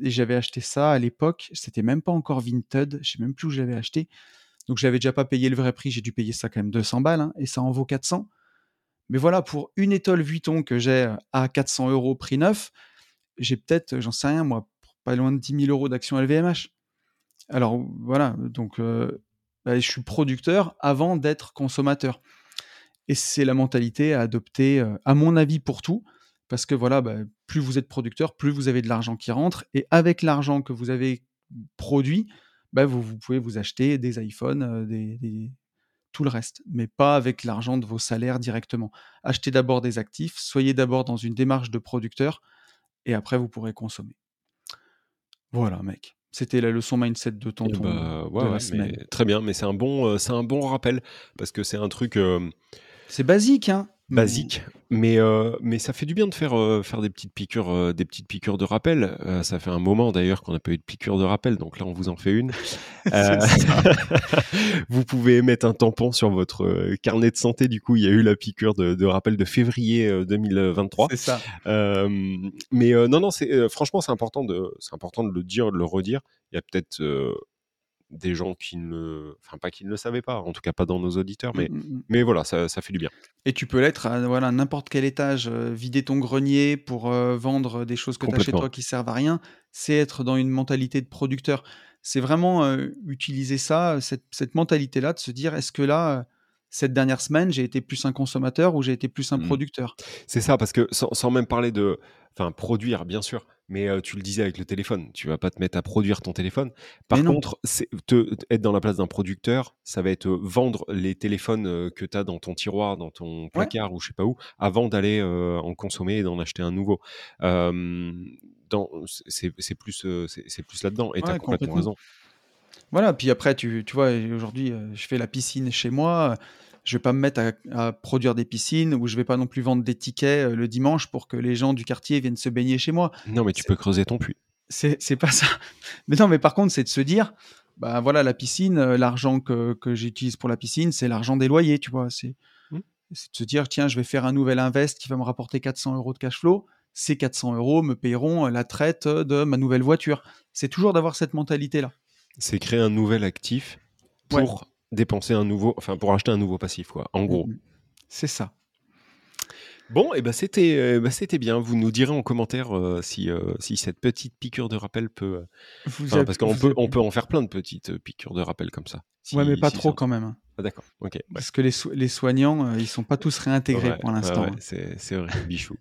et j'avais acheté ça à l'époque. C'était même pas encore Vinted. Je sais même plus où j'avais acheté. Donc j'avais déjà pas payé le vrai prix. J'ai dû payer ça quand même 200 balles. Hein, et ça en vaut 400. Mais voilà, pour une étole Vuitton que j'ai à 400 euros prix neuf, j'ai peut-être, j'en sais rien moi, pas loin de 10 000 euros d'actions LVMH. Alors voilà, donc euh, bah, je suis producteur avant d'être consommateur. Et c'est la mentalité à adopter, euh, à mon avis, pour tout. Parce que voilà, bah, plus vous êtes producteur, plus vous avez de l'argent qui rentre. Et avec l'argent que vous avez produit, bah, vous, pouvez vous acheter des iPhones, euh, des, tout le reste. Mais pas avec l'argent de vos salaires directement. Achetez d'abord des actifs, soyez d'abord dans une démarche de producteur. Et après, vous pourrez consommer. Voilà, mec. C'était la leçon mindset de tonton bah, de la semaine. très bien, mais c'est un bon, euh, c'est un bon rappel parce que c'est un truc. Euh, c'est basique, hein basique, mais, euh, mais ça fait du bien de faire, euh, faire des, petites piqûres, euh, des petites piqûres de rappel. ça fait un moment d'ailleurs qu'on n'a pas eu de piqûre de rappel, donc là on vous en fait une. vous pouvez mettre un tampon sur votre carnet de santé, du coup il y a eu la piqûre de, rappel de février 2023. C'est ça. mais non, non, c'est, franchement c'est important, de, c'est important de le dire, de le redire. Il y a peut-être des gens qui ne, enfin pas qui ne le savaient pas, en tout cas pas dans nos auditeurs, mais, mmh, mmh, mmh. mais voilà, ça, ça, fait du bien. Et tu peux l'être à voilà, n'importe quel étage, euh, vider ton grenier pour euh, vendre des choses que tu as chez toi qui servent à rien, c'est être dans une mentalité de producteur. C'est vraiment euh, utiliser ça, cette, cette mentalité-là, de se dire est-ce que là, cette dernière semaine, j'ai été plus un consommateur ou j'ai été plus un producteur C'est ça, parce que sans, sans, même parler de, enfin, produire, bien sûr, mais tu le disais avec le téléphone, tu vas pas te mettre à produire ton téléphone. Par contre, te, être dans la place d'un producteur, ça va être vendre les téléphones que tu as dans ton tiroir, dans ton placard ou je sais pas où, avant d'aller en consommer et d'en acheter un nouveau. c'est plus, c'est plus là-dedans. Et tu as complètement raison. Voilà, puis après, tu, tu vois, aujourd'hui, je fais la piscine chez moi je vais pas me mettre à, produire des piscines ou je vais pas non plus vendre des tickets euh, le dimanche pour que les gens du quartier viennent se baigner chez moi. Non, mais tu peux creuser ton puits. C'est pas ça. Mais non, mais par contre, c'est de se dire, bah voilà, la piscine, euh, l'argent que, que j'utilise pour la piscine, c'est l'argent des loyers, tu vois. C'est mmh. de se dire, tiens, je vais faire un nouvel invest qui va me rapporter 400 euros de cash flow. Ces 400 euros me payeront la traite de ma nouvelle voiture. C'est toujours d'avoir cette mentalité-là. C'est créer un nouvel actif pour dépenser un nouveau, enfin pour acheter un nouveau passif, quoi. En gros. Mm-hmm. C'est ça. Bon, et eh ben c'était, euh, bah, c'était bien. Vous nous direz en commentaire euh, si, euh, si cette petite piqûre de rappel peut. parce qu'on peut, on peut en faire plein de petites piqûres de rappel comme ça. ouais, mais pas trop quand même. Hein. Ah, d'accord. Ok. Parce que les, les soignants, ils sont pas tous réintégrés pour l'instant. Ouais, c'est, c'est vrai, bichou.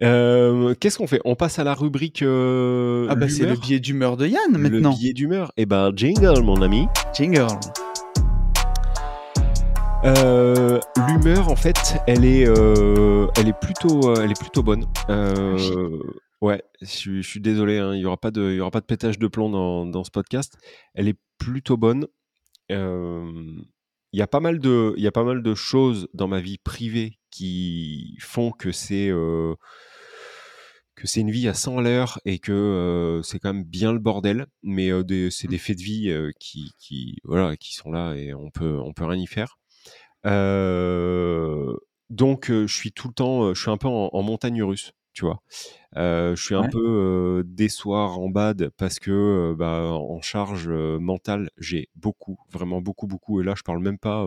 qu'est-ce qu'on fait? On passe à la rubrique. ah bah c'est le billet d'humeur de Yann maintenant. Le billet d'humeur. Et eh ben jingle mon ami. Jingle. Euh, l'humeur, en fait, elle est, euh, elle est plutôt, euh, elle est plutôt bonne. ouais, je, suis désolé, hein, il y aura pas de, il y aura pas de pétage de plomb dans, dans ce podcast. Elle est plutôt bonne. Il y a pas mal de, il y a pas mal de choses dans ma vie privée qui font que c'est que c'est une vie à 100 à l'heure et que c'est quand même bien le bordel, mais c'est des faits de vie qui, qui, voilà, qui sont là et on peut, on peut rien y faire. Donc je suis tout le temps, je suis un peu en, montagne russe, tu vois? je suis un peu des soirs en bad parce que bah, en charge mentale, j'ai beaucoup, vraiment beaucoup, beaucoup. Et là, je parle même pas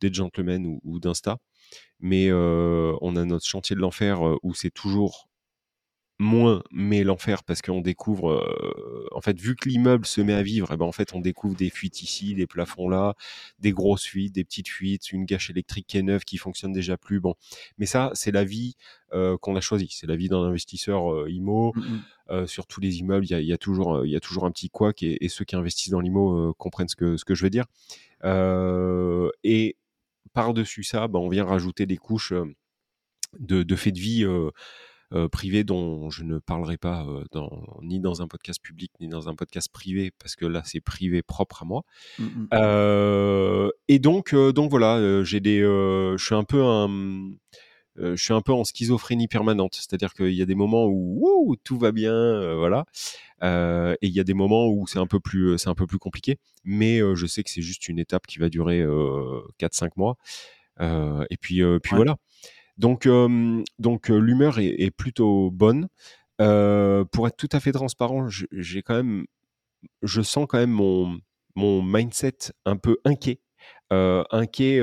des gentlemen ou, ou d'Insta, mais on a notre chantier de l'enfer où c'est toujours moins mais l'enfer parce qu'on découvre euh, en fait vu que l'immeuble se met à vivre et eh ben en fait on découvre des fuites ici des plafonds là des grosses fuites des petites fuites une gâche électrique qui est neuve qui fonctionne déjà plus bon. Mais ça c'est la vie euh, qu'on a choisi c'est la vie d'un investisseur euh, IMO mmh sur tous les immeubles il y a, toujours il y a toujours un petit couac et, et ceux qui investissent dans l'IMO comprennent ce que ce que je veux dire. Et par dessus ça ben, on vient rajouter des couches de, de faits de vie euh, privé dont je ne parlerai pas euh, dans, ni dans un podcast public ni dans un podcast privé parce que là c'est privé propre à moi. Mmh, mmh. Euh, et donc donc voilà, j'ai des, je suis un peu un je suis un peu en schizophrénie permanente, c'est-à-dire qu'il y a des moments où, tout va bien, voilà, et il y a des moments où c'est un peu plus, c'est un peu plus compliqué. Mais je sais que c'est juste une étape qui va durer 4-5 mois, et puis, puis voilà. Donc, donc l'humeur est, plutôt bonne. pour être tout à fait transparent, j'ai quand même, je sens quand même mon, mon mindset un peu inquiet, inquiet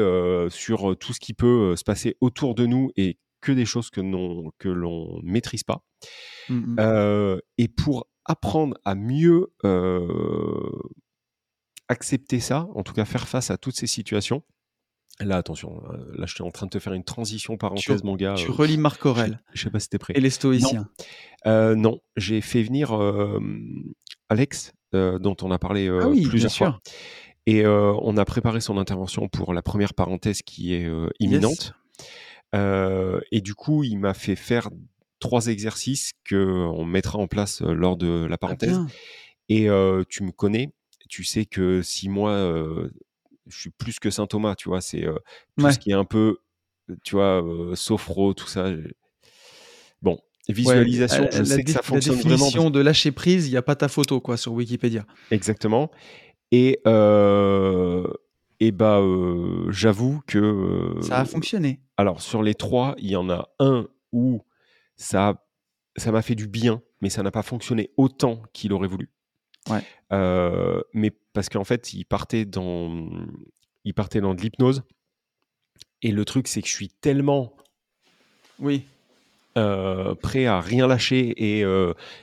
sur tout ce qui peut se passer autour de nous et que des choses que, non, que l'on ne maîtrise pas. Mmh et pour apprendre à mieux accepter ça, en tout cas faire face à toutes ces situations, Là, attention, euh, là, je suis en train de te faire une transition parenthèse, mon gars. Tu euh, relis Marc Aurel. Je, sais pas si t'es prêt. Et les stoïciens. Non, euh, non j'ai fait venir Alex, dont on a parlé ah plusieurs fois. Et on a préparé son intervention pour la première parenthèse qui est imminente. et du coup, il m'a fait faire trois exercices qu'on mettra en place lors de la ah, parenthèse. et tu me connais, tu sais que si moi je suis plus que Saint Thomas, tu vois. C'est euh, tout ce qui est un peu, tu vois, euh, sophro, tout ça. Bon, visualisation, je sais que ça fonctionne la définition de lâcher prise, il n'y a pas ta photo, quoi, sur Wikipédia. Exactement. Et, euh, et bah, j'avoue que. ça a fonctionné. Alors, sur les trois, il y en a un où ça ça m'a fait du bien, mais ça n'a pas fonctionné autant qu'il aurait voulu. Ouais. mais parce qu'en fait, il partait dans, il partait dans de l'hypnose. Et le truc, c'est que je suis tellement oui. prêt à rien lâcher et,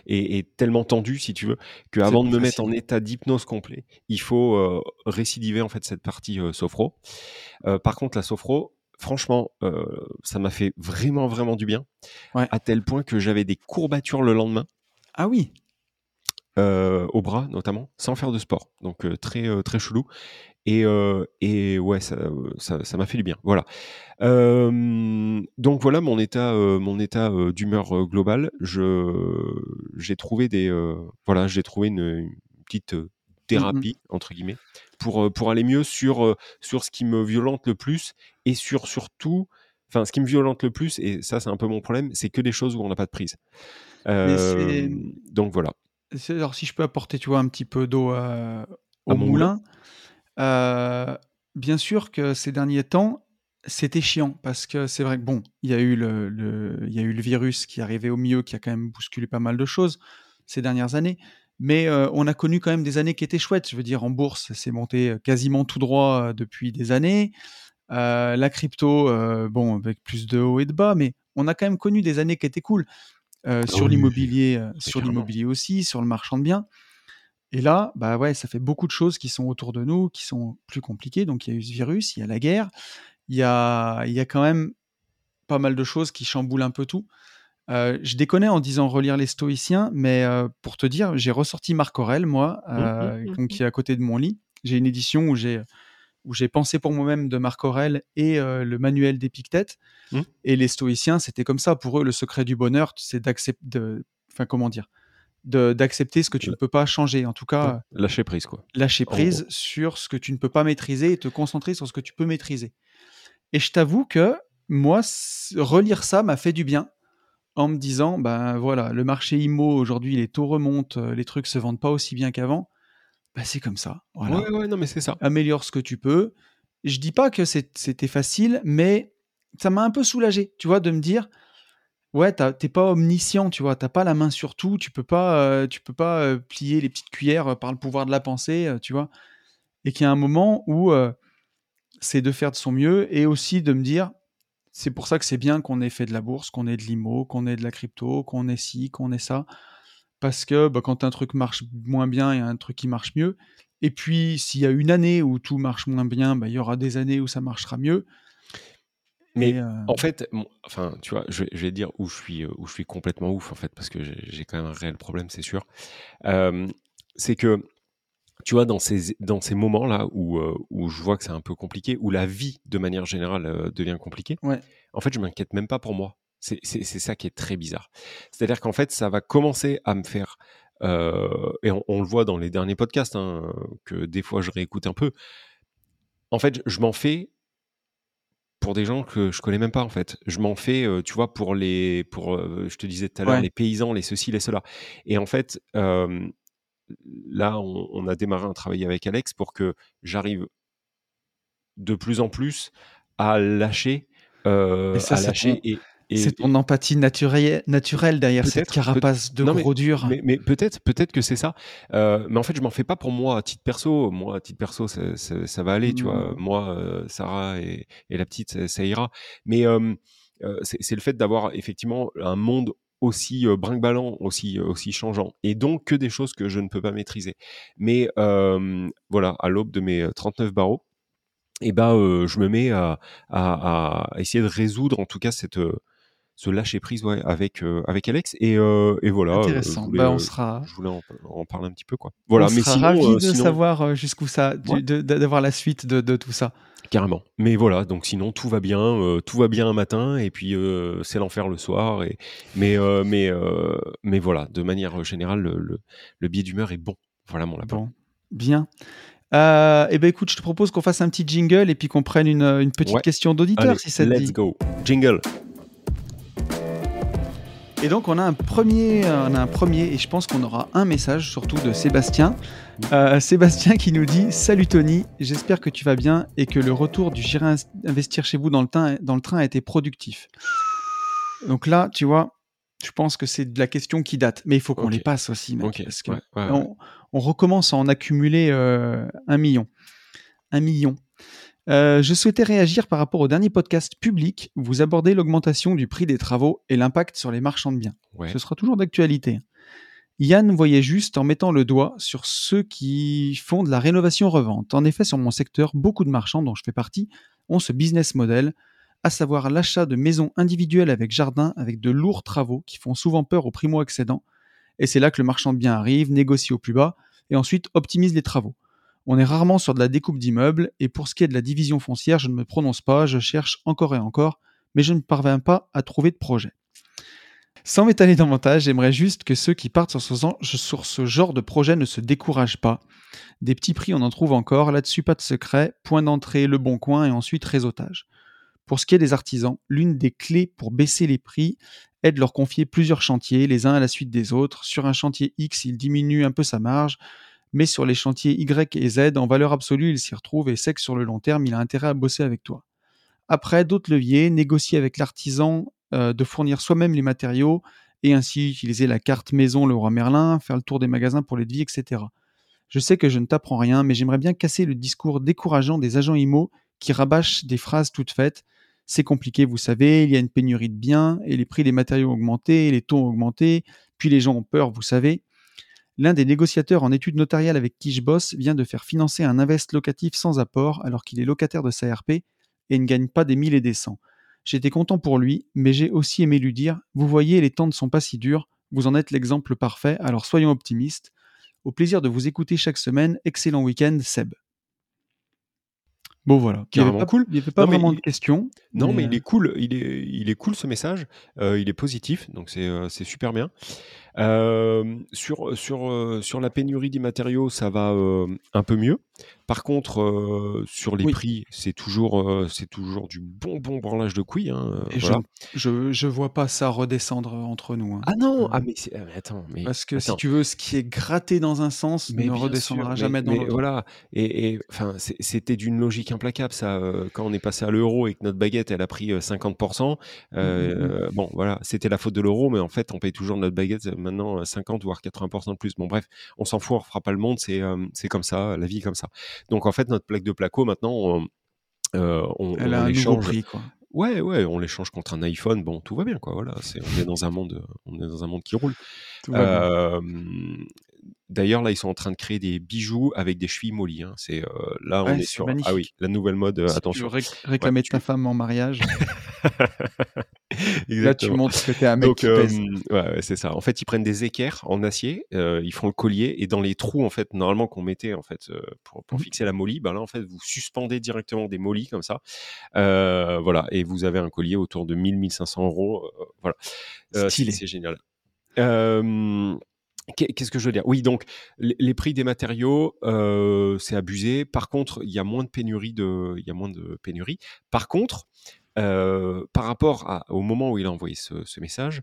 et, tellement tendu, si tu veux, qu'avant de me mettre en état d'hypnose complet, il faut récidiver en fait cette partie sophro. par contre, la sophro, franchement, ça m'a fait vraiment, vraiment du bien, à tel point que j'avais des courbatures le lendemain. Ah oui euh, au bras notamment, sans faire de sport. Donc euh, très euh, très chelou. Et, et ouais, ça ça m'a fait du bien. Voilà. donc voilà mon état mon état d'humeur global. Je j'ai trouvé des voilà j'ai trouvé une, petite mmh thérapie entre guillemets pour pour aller mieux sur sur ce qui me violente le plus et sur surtout enfin ce qui me violente le plus et ça c'est un peu mon problème c'est que des choses où on n'a pas de prise donc voilà alors si je peux apporter, tu vois, un petit peu d'eau au moulin. bien sûr que ces derniers temps, c'était chiant parce que c'est vrai que bon, il y a eu le, il y a eu le virus qui est arrivé au milieu, qui a quand même bousculé pas mal de choses ces dernières années. Mais on a connu quand même des années qui étaient chouettes. Je veux dire, en bourse, c'est monté quasiment tout droit depuis des années. la crypto, bon, avec plus de hauts et de bas, mais on a quand même connu des années qui étaient cool. Euh, ah sur l'immobilier, euh, sur l'immobilier aussi, sur le marchand de biens. Et là, bah ouais, ça fait beaucoup de choses qui sont autour de nous, qui sont plus compliquées. Donc il y a eu ce virus, il y a la guerre, il y a, il y a quand même pas mal de choses qui chamboulent un peu tout. Euh, je déconnais en disant relire les stoïciens, mais pour te dire, j'ai ressorti Marc Aurel, moi, mmh, mmh, mmh, qui est à côté de mon lit. J'ai une édition où j'ai où j'ai pensé pour moi-même de Marc Aurel et euh, le manuel d'Épictète. Mmh. Et les stoïciens, c'était comme ça. Pour eux, le secret du bonheur, c'est d'accepter, enfin comment dire, d'accepter ce que tu ne peux pas changer. En tout cas, lâcher prise quoi. Lâcher prise sur ce que tu ne peux pas maîtriser et te concentrer sur ce que tu peux maîtriser. Et je t'avoue que moi, relire ça m'a fait du bien en me disant, ben voilà, le marché IMO aujourd'hui, les taux remontent, les trucs se vendent pas aussi bien qu'avant. Bah, c'est comme ça. Voilà. Ouais, ouais, non, mais c'est ça. Améliore ce que tu peux. Je dis pas que c'était facile, mais ça m'a un peu soulagé, tu vois, de me dire, ouais, t'es pas omniscient, tu vois, t'as pas la main sur tout, tu peux pas, euh, tu peux pas euh, plier les petites cuillères euh, par le pouvoir de la pensée, tu vois, et qu'il y a un moment où c'est de faire de son mieux et aussi de me dire, c'est pour ça que c'est bien qu'on ait fait de la bourse, qu'on ait de l'IMO, qu'on ait de la crypto, qu'on ait ci, qu'on ait ça, parce que bah, quand un truc marche moins bien, il y a un truc qui marche mieux. Et puis, s'il y a une année où tout marche moins bien, bah, il y aura des années où ça marchera mieux. Mais euh, en fait, enfin, tu vois, je, vais dire où je suis, euh, où je suis complètement ouf en fait, parce que j'ai quand même un réel problème, c'est sûr. c'est que, tu vois, dans ces, dans ces moments-là où, euh, où je vois que c'est un peu compliqué, où la vie de manière générale devient compliquée, ouais. en fait, je m'inquiète même pas pour moi. C'est ça qui est très bizarre. C'est-à-dire qu'en fait, ça va commencer à me faire et on, le voit dans les derniers podcasts, hein, que des fois je réécoute un peu. En fait, je m'en fais pour des gens que je connais même pas en fait. Je m'en fais, tu vois, pour les, pour, je te disais tout à l'heure, les paysans, les ceci, les cela. Et en fait, là, on, a démarré un travail avec Alex pour que j'arrive de plus en plus à lâcher, à lâcher et, c'est ton empathie naturelle, naturelle derrière cette carapace de gros dur. Mais, peut-être, peut-être que c'est ça. Euh, mais en fait, je m'en fais pas pour moi à titre perso. Moi, à titre perso, ça, va aller, tu vois. Mmh. Moi, euh, Sarah et, la petite, ça, ira. Mais euh, c'est le fait d'avoir effectivement un monde aussi brinque-ballant, aussi, aussi changeant, et donc que des choses que je ne peux pas maîtriser. Mais voilà, à l'aube de mes 39 barreaux, et eh ben, je me mets à, à, essayer de résoudre en tout cas cette ce lâcher prise ouais, avec euh, avec Alex et, euh, et voilà. Euh, Intéressant. bah, on sera. Je voulais en, parler un petit peu quoi. Voilà. On mais sera ravi de savoir jusqu'où ça, d'avoir la suite de, de, tout ça. Carrément. Mais voilà, donc sinon tout va bien, tout va bien un matin et puis c'est l'enfer le soir. Et mais mais mais voilà, de manière générale, le, le, biais d'humeur est bon. Voilà mon lapin. Bon, bien. Euh, eh ben écoute, je te propose qu'on fasse un petit jingle et puis qu'on prenne une, une petite question d'auditeur si ça te let's go. Jingle. Et donc on a un premier, on a un premier, et je pense qu'on aura un message surtout de Sébastien. Euh, Sébastien qui nous dit Salut Tony, j'espère que tu vas bien et que le retour du J'irai investir chez vous dans le, train, dans le train a été productif. Donc là, tu vois, je pense que c'est de la question qui date, mais il faut qu'on les passe aussi, mec, parce que on, recommence à en accumuler euh, un million. Un million. Euh, je souhaitais réagir par rapport au dernier podcast public. Où vous abordez l'augmentation du prix des travaux et l'impact sur les marchands de biens. Ce sera toujours d'actualité. Yann voyait juste en mettant le doigt sur ceux qui font de la rénovation-revente. En effet, sur mon secteur, beaucoup de marchands dont je fais partie ont ce business model, à savoir l'achat de maisons individuelles avec jardin, avec de lourds travaux qui font souvent peur aux primo-accédants. Et c'est là que le marchand de biens arrive, négocie au plus bas et ensuite optimise les travaux. On est rarement sur de la découpe d'immeubles, et pour ce qui est de la division foncière, je ne me prononce pas, je cherche encore et encore, mais je ne parviens pas à trouver de projet. Sans m'étaler davantage, j'aimerais juste que ceux qui partent sur ce, genre de projet ne se découragent pas. Des petits prix, on en trouve encore, là-dessus pas de secret, point d'entrée, le bon coin et ensuite réseautage. Pour ce qui est des artisans, l'une des clés pour baisser les prix est de leur confier plusieurs chantiers, les uns à la suite des autres. Sur un chantier X, il diminue un peu sa marge, mais sur les chantiers Y et Z, en valeur absolue, il s'y retrouve et sait que sur le long terme, il a intérêt à bosser avec toi. Après, d'autres leviers, négocier avec l'artisan euh, de fournir soi-même les matériaux et ainsi utiliser la carte maison Le Roi Merlin, faire le tour des magasins pour les devis, etc. Je sais que je ne t'apprends rien, mais j'aimerais bien casser le discours décourageant des agents IMO qui rabâchent des phrases toutes faites. C'est compliqué, vous savez, il y a une pénurie de biens et les prix des matériaux ont augmenté, les taux ont augmenté, puis les gens ont peur, vous savez. L'un des négociateurs en études notariales avec qui je bosse vient de faire financer un invest locatif sans apport alors qu'il est locataire de sa RP et ne gagne pas des mille et des cents. J'étais content pour lui, mais j'ai aussi aimé lui dire Vous voyez, les temps ne sont pas si durs, vous en êtes l'exemple parfait, alors soyons optimistes. Au plaisir de vous écouter chaque semaine. Excellent week-end, Seb. Bon voilà, il n'y cool. Il pas vraiment de questions. Non, mais, il est cool. Il est, il est cool ce message. Euh, il est positif, donc c'est euh, super bien. Sur, sur, sur la pénurie des matériaux, ça va un peu mieux. Par contre, sur les prix, c'est toujours, c'est toujours du bon, bon branlage de couilles. Hein, je, je, vois pas ça redescendre entre nous. Hein. Ah non, ah mais, ah, attends, mais parce que si tu veux, ce qui est gratté dans un sens ne redescendra jamais dans l'autre. Voilà, et enfin, c'était d'une logique implacable ça. quand on est passé à l'euro et que notre baguette elle a pris 50%, mmh, mmh, mmh. bon voilà, c'était la faute de l'euro, mais en fait, on paye toujours notre baguette maintenant 50 voire 80% de plus. Bon bref, on s'en fout, on fera pas le monde, c'est c'est comme ça, la vie est comme ça. Donc en fait, notre plaque de placo, maintenant, on, on, Elle a un nouveau prix, quoi. Ouais, ouais, on l'échange contre un iPhone. Bon, tout va bien, quoi. Voilà, c'est, on est dans un monde, on est dans un monde qui roule. Euh, d'ailleurs, là, ils sont en train de créer des bijoux avec des chevilles mollies. Hein. C'est euh, là, on est sur. Ah oui, la nouvelle mode. attention. Tu réclamer ta femme en mariage. Là, tu montres que t'es un mec qui pèse. ouais, c'est ça. En fait, ils prennent des équerres en acier, ils font le collier et dans les trous, en fait, normalement qu'on mettait en fait pour, pour mmh. fixer la molly, ben là, en fait, vous suspendez directement des mollies comme ça, voilà, et vous avez un collier autour de 1000-1500 euros, voilà. c'est génial. Qu'est-ce que je veux dire? Oui, donc les prix des matériaux, c'est abusé. Par contre, il y a moins de pénurie de, il y a moins de pénurie. Par contre, par rapport au moment où il a envoyé ce, message,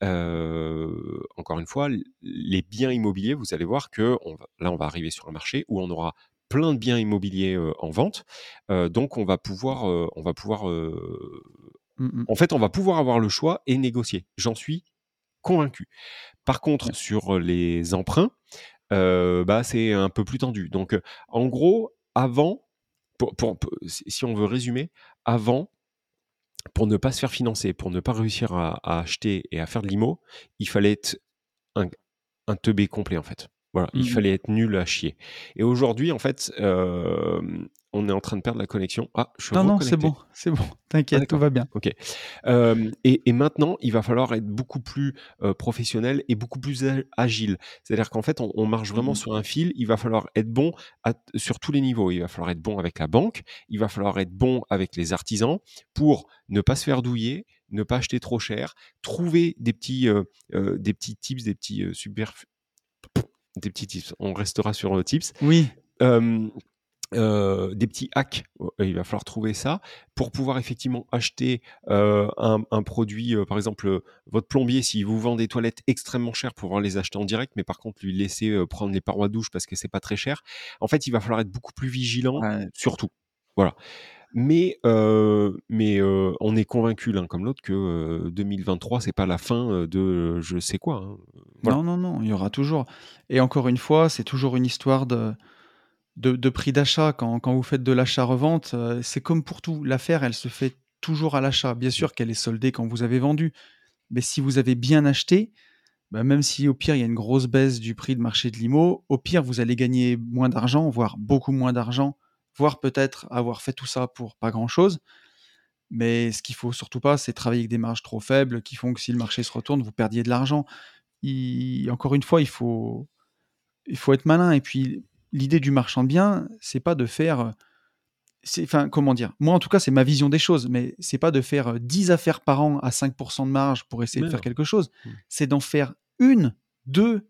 encore une fois, les biens immobiliers, vous allez voir que là, on va arriver sur un marché où on aura plein de biens immobiliers en vente. donc, on va pouvoir, on va pouvoir, mmh en fait, on va pouvoir avoir le choix et négocier. J'en suis convaincu. Par contre, sur les emprunts, bah, c'est un peu plus tendu. Donc, en gros, avant, si on veut résumer, avant, pour ne pas se faire financer, pour ne pas réussir à, acheter et à faire de l'IMO, il fallait être un, un teubé complet en fait. Voilà, il mmh fallait être nul à chier. Et aujourd'hui, en fait, on est en train de perdre la connexion. Ah, je suis Non, non, c'est bon, c'est bon. T'inquiète, ah, tout va bien. Ok. et, maintenant, il va falloir être beaucoup plus professionnel et beaucoup plus agile. C'est-à-dire qu'en fait, on, marche vraiment mmh sur un fil. Il va falloir être bon sur tous les niveaux. Il va falloir être bon avec la banque. Il va falloir être bon avec les artisans pour ne pas se faire douiller, ne pas acheter trop cher, trouver des petits, des petits tips, des petits super des petits tips. On restera sur le tips. Oui. Des petits hacks, il va falloir trouver ça pour pouvoir effectivement acheter un, produit, par exemple votre plombier, s'il vous vend des toilettes extrêmement chères, pouvoir les acheter en direct, mais par contre lui laisser prendre les parois douches parce que c'est pas très cher. En fait, il va falloir être beaucoup plus vigilant, surtout. Voilà. Mais, mais on est convaincu l'un comme l'autre que 2023, c'est pas la fin de je sais quoi. Hein. Non, non, non, il y aura toujours. Et encore une fois, c'est toujours une histoire de, de, prix d'achat. Quand, quand, vous faites de l'achat-revente, c'est comme pour tout. L'affaire, elle se fait toujours à l'achat. Bien sûr qu'elle est soldée quand vous avez vendu. Mais si vous avez bien acheté, bah, même si au pire il y a une grosse baisse du prix de marché de l'IMO, au pire vous allez gagner moins d'argent, voire beaucoup moins d'argent voire peut-être avoir fait tout ça pour pas grand-chose. Mais ce qu'il faut surtout pas, c'est travailler avec des marges trop faibles qui font que si le marché se retourne, vous perdiez de l'argent. Encore une fois, il faut, il faut être malin. Et puis, l'idée du marchand de biens, c'est pas de faire. Enfin, comment dire? Moi, en tout cas, c'est ma vision des choses, mais c'est pas de faire 10 affaires par an à 5% de marge pour essayer de faire quelque chose. Mmh. C'est d'en faire une, deux,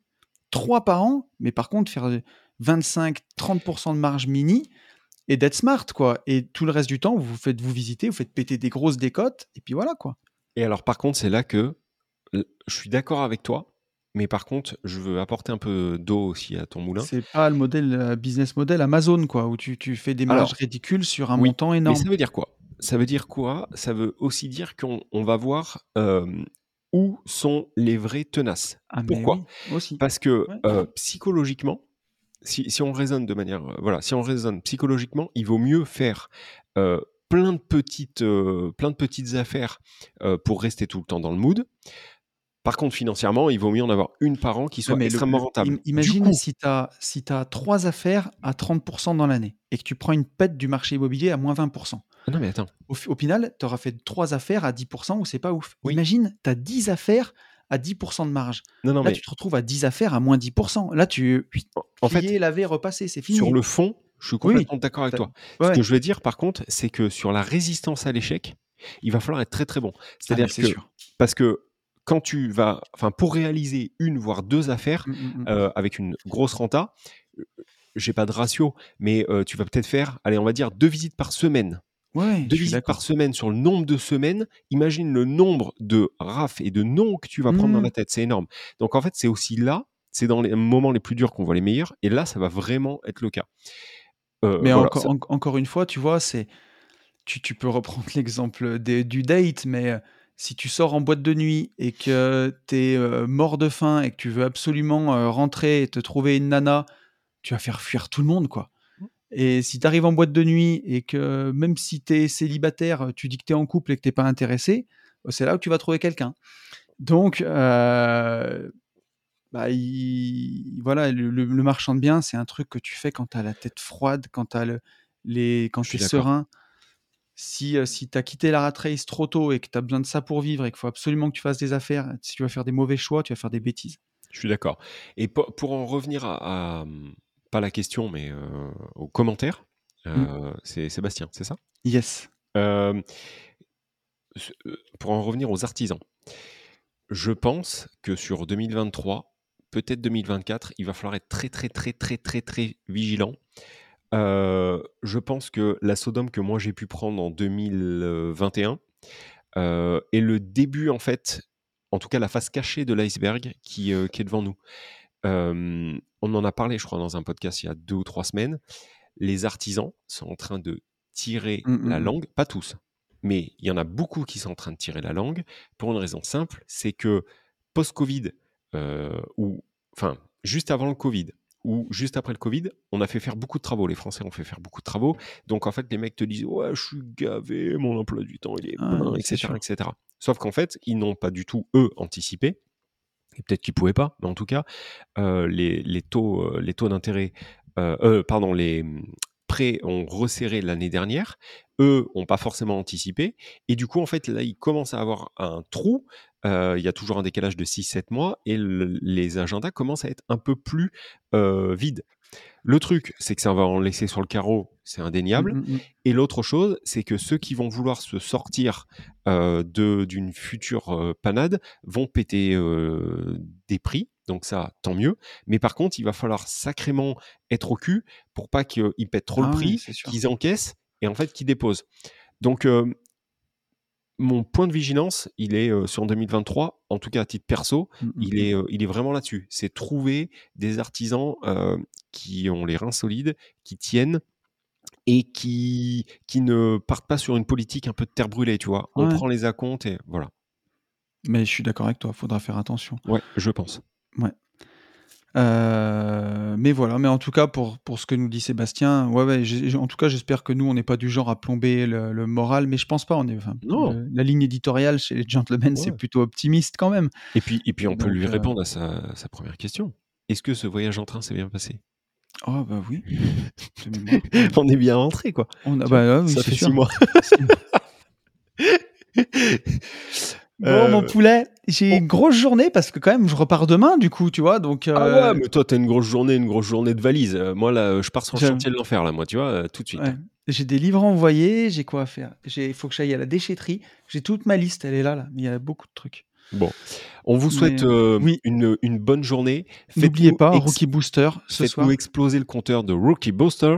trois par an, mais par contre, faire 25-30% de marge mini et d'être smart, quoi. Et tout le reste du temps, vous faites vous visiter, vous faites péter des grosses décotes, et puis voilà, quoi. Et alors, par contre, c'est là que je suis d'accord avec toi, mais par contre, je veux apporter un peu d'eau aussi à ton moulin. C'est pas le modèle business model Amazon, quoi, où tu, tu fais des marges ridicules sur un montant énorme. Mais ça veut dire quoi? Ça veut dire quoi? Ça veut aussi dire qu'on va voir où sont les vrais tenaces. Ah, Pourquoi? aussi. Parce que psychologiquement, si, on raisonne de manière, euh, voilà, si on raisonne psychologiquement, il vaut mieux faire euh, plein de petites, euh, plein de petites affaires pour rester tout le temps dans le mood. Par contre, financièrement, il vaut mieux en avoir une par an qui soit extrêmement rentable. Imagine si tu as, si as trois affaires à 30% dans l'année et que tu prends une pète du marché immobilier à moins 20%. Ah non, mais attends. Au, final, tu auras fait trois affaires à 10% ou c'est pas ouf. Imagine, tu as 10 affaires à 10% de marge. Non, là, tu te retrouves à 10 affaires à moins 10%. Là, tu en fait, lavé, repassé, c'est fini. Sur le fond, je suis complètement d'accord avec toi. Ce que je veux dire, par contre, c'est que sur la résistance à l'échec, il va falloir être très très bon. C'est-à-dire ah, que sûr. parce que quand tu vas, enfin, pour réaliser une voire deux affaires Mmh, mmh, mmh. euh, avec une grosse renta, euh, j'ai pas de ratio, mais euh, tu vas peut-être faire, allez, on va dire deux visites par semaine. Ouais, Deux visites par semaine sur le nombre de semaines. Imagine le nombre de raf et de noms que tu vas prendre dans la tête. C'est énorme. Donc en fait, c'est aussi là, c'est dans les moments les plus durs qu'on voit les meilleurs. Et là, ça va vraiment être le cas. Euh, Mais voilà, encore, ça- en- encore une fois, tu vois, c'est tu, tu peux reprendre l'exemple du date, mais si tu sors en boîte de nuit et que tu es mort de faim et que tu veux absolument euh, rentrer et te trouver une nana, tu vas faire fuir tout le monde, quoi. Et si tu arrives en boîte de nuit et que même si tu es célibataire, tu dis que tu es en couple et que tu pas intéressé, bah, c'est là où tu vas trouver quelqu'un. Donc, euh, bah, il- voilà, le, marchand de biens, c'est un truc que tu fais quand tu as la tête froide, quand tu le, les, quand tu es serein. Si, euh, si tu as quitté la rat race trop tôt et que tu as besoin de ça pour vivre et qu'il faut absolument que tu fasses des affaires, si tu vas faire des mauvais choix, tu vas faire des bêtises. Je suis d'accord. Et pour, pour en revenir à, à, pas la question, mais euh, aux commentaires, euh, c'est Sébastien, c'est ça? Yes. Euh, Pour en revenir aux artisans, je pense que sur 2023, peut-être 2024, il va falloir être très très très très très très vigilant. Euh, je pense que la Sodome que moi j'ai pu prendre en 2021 euh, est le début en fait, en tout cas la face cachée de l'iceberg qui, euh, qui est devant nous. On en a parlé, je crois, dans un podcast il y a deux ou trois semaines. Les artisans sont en train de tirer Mm, mm, la mm. langue, pas tous, mais il y en a beaucoup qui sont en train de tirer la langue pour une raison simple, c'est que post-Covid, ou enfin juste avant le Covid, ou juste après le Covid, on a fait faire beaucoup de travaux. Les Français ont fait faire beaucoup de travaux. Donc en fait, les mecs te disent ouais, je suis gavé, mon emploi du temps il est Ah, plein, etc., sûr. etc. Sauf qu'en fait, ils n'ont pas du tout eux anticipé. Et peut-être qu'ils pouvaient pas, mais en tout cas, euh, les, les taux, euh, les taux d'intérêt, euh, euh, pardon, les hum, prêts ont resserré l'année dernière. Eux ont pas forcément anticipé. Et du coup, en fait, là, ils commencent à avoir un trou. Euh, Il y a toujours un décalage de 6-7 mois et le- les agendas commencent à être un peu plus euh, vides. Le truc, c'est que ça va en laisser sur le carreau, c'est indéniable. Mm, mm, mm. Et l'autre chose, c'est que ceux qui vont vouloir se sortir euh, de- d'une future panade vont péter des prix. Donc ça, tant mieux. Mais par contre, il va falloir sacrément être au cul pour pas qu'ils pètent trop Ah le ouais, prix, qu'ils encaissent et en fait qu'ils déposent. Donc euh, mon point de vigilance, il est euh, sur 2023, en tout cas à titre perso, Mm, mm, il mm. est, euh, il est vraiment là-dessus. C'est trouver des artisans euh, qui ont les reins solides, qui tiennent et qui, qui ne partent pas sur une politique un peu de terre brûlée, tu vois. On Ouais. prend les acomptes et voilà. Mais je suis d'accord avec toi, faudra faire attention. Ouais, je pense. Euh, mais voilà, mais en tout cas, pour, pour ce que nous dit Sébastien, ouais, ouais, j'ai- en tout cas, j'espère que nous, on n'est pas du genre à plomber le, le moral, mais je pense pas. On est, enfin, Non. le- la ligne éditoriale chez les gentlemen, c'est plutôt optimiste quand même. Et puis, et puis on peut lui euh, répondre à sa, sa première question. Est-ce que ce voyage en train s'est bien passé? Oh, bah oui. On est bien rentré, quoi. On a, Tu bah, vois, ouais, oui, ça fait sûr. six mois. Bon, Euh, mon poulet, j'ai une grosse journée parce que quand même, je repars demain, du coup, tu vois. Donc, Ah euh, ouais, mais toi, t'as une grosse journée, une grosse journée de valise. Euh, moi, là, je pars sur le chantier de l'enfer, là, moi, tu vois, tout de suite. ouais. j'ai des livres à envoyer, j'ai quoi à faire. Il faut que j'aille à la déchetterie. J'ai toute ma liste, elle est là, là. Mais il y a beaucoup de trucs. Bon, on vous souhaite euh, euh, oui. une, une bonne journée. N'oubliez pas, Rookie Booster ce soir. Faites-nous exploser le compteur de Rookie Booster.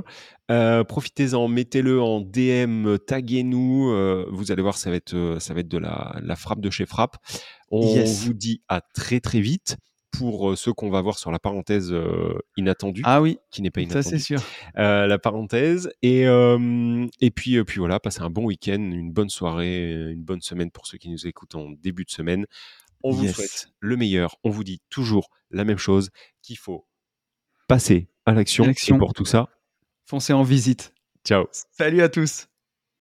Euh, Profitez-en, mettez-le en DM, taguez-nous. euh, vous allez voir, ça va être, ça va être de la, la frappe de chez Frappe. On Yes. vous dit à très très vite pour euh, ceux qu'on va voir sur la parenthèse euh, inattendue, Ah oui, qui n'est pas ça c'est inattendue. sûr. Euh, la parenthèse. Et, et puis, puis voilà, passez un bon week-end, une bonne soirée, une bonne semaine pour ceux qui nous écoutent en début de semaine. On vous souhaite le meilleur. On vous dit toujours la même chose, qu'il faut passer à l'action. Et L'action. pour tout ça, Foncez en visite. ciao. Salut à tous.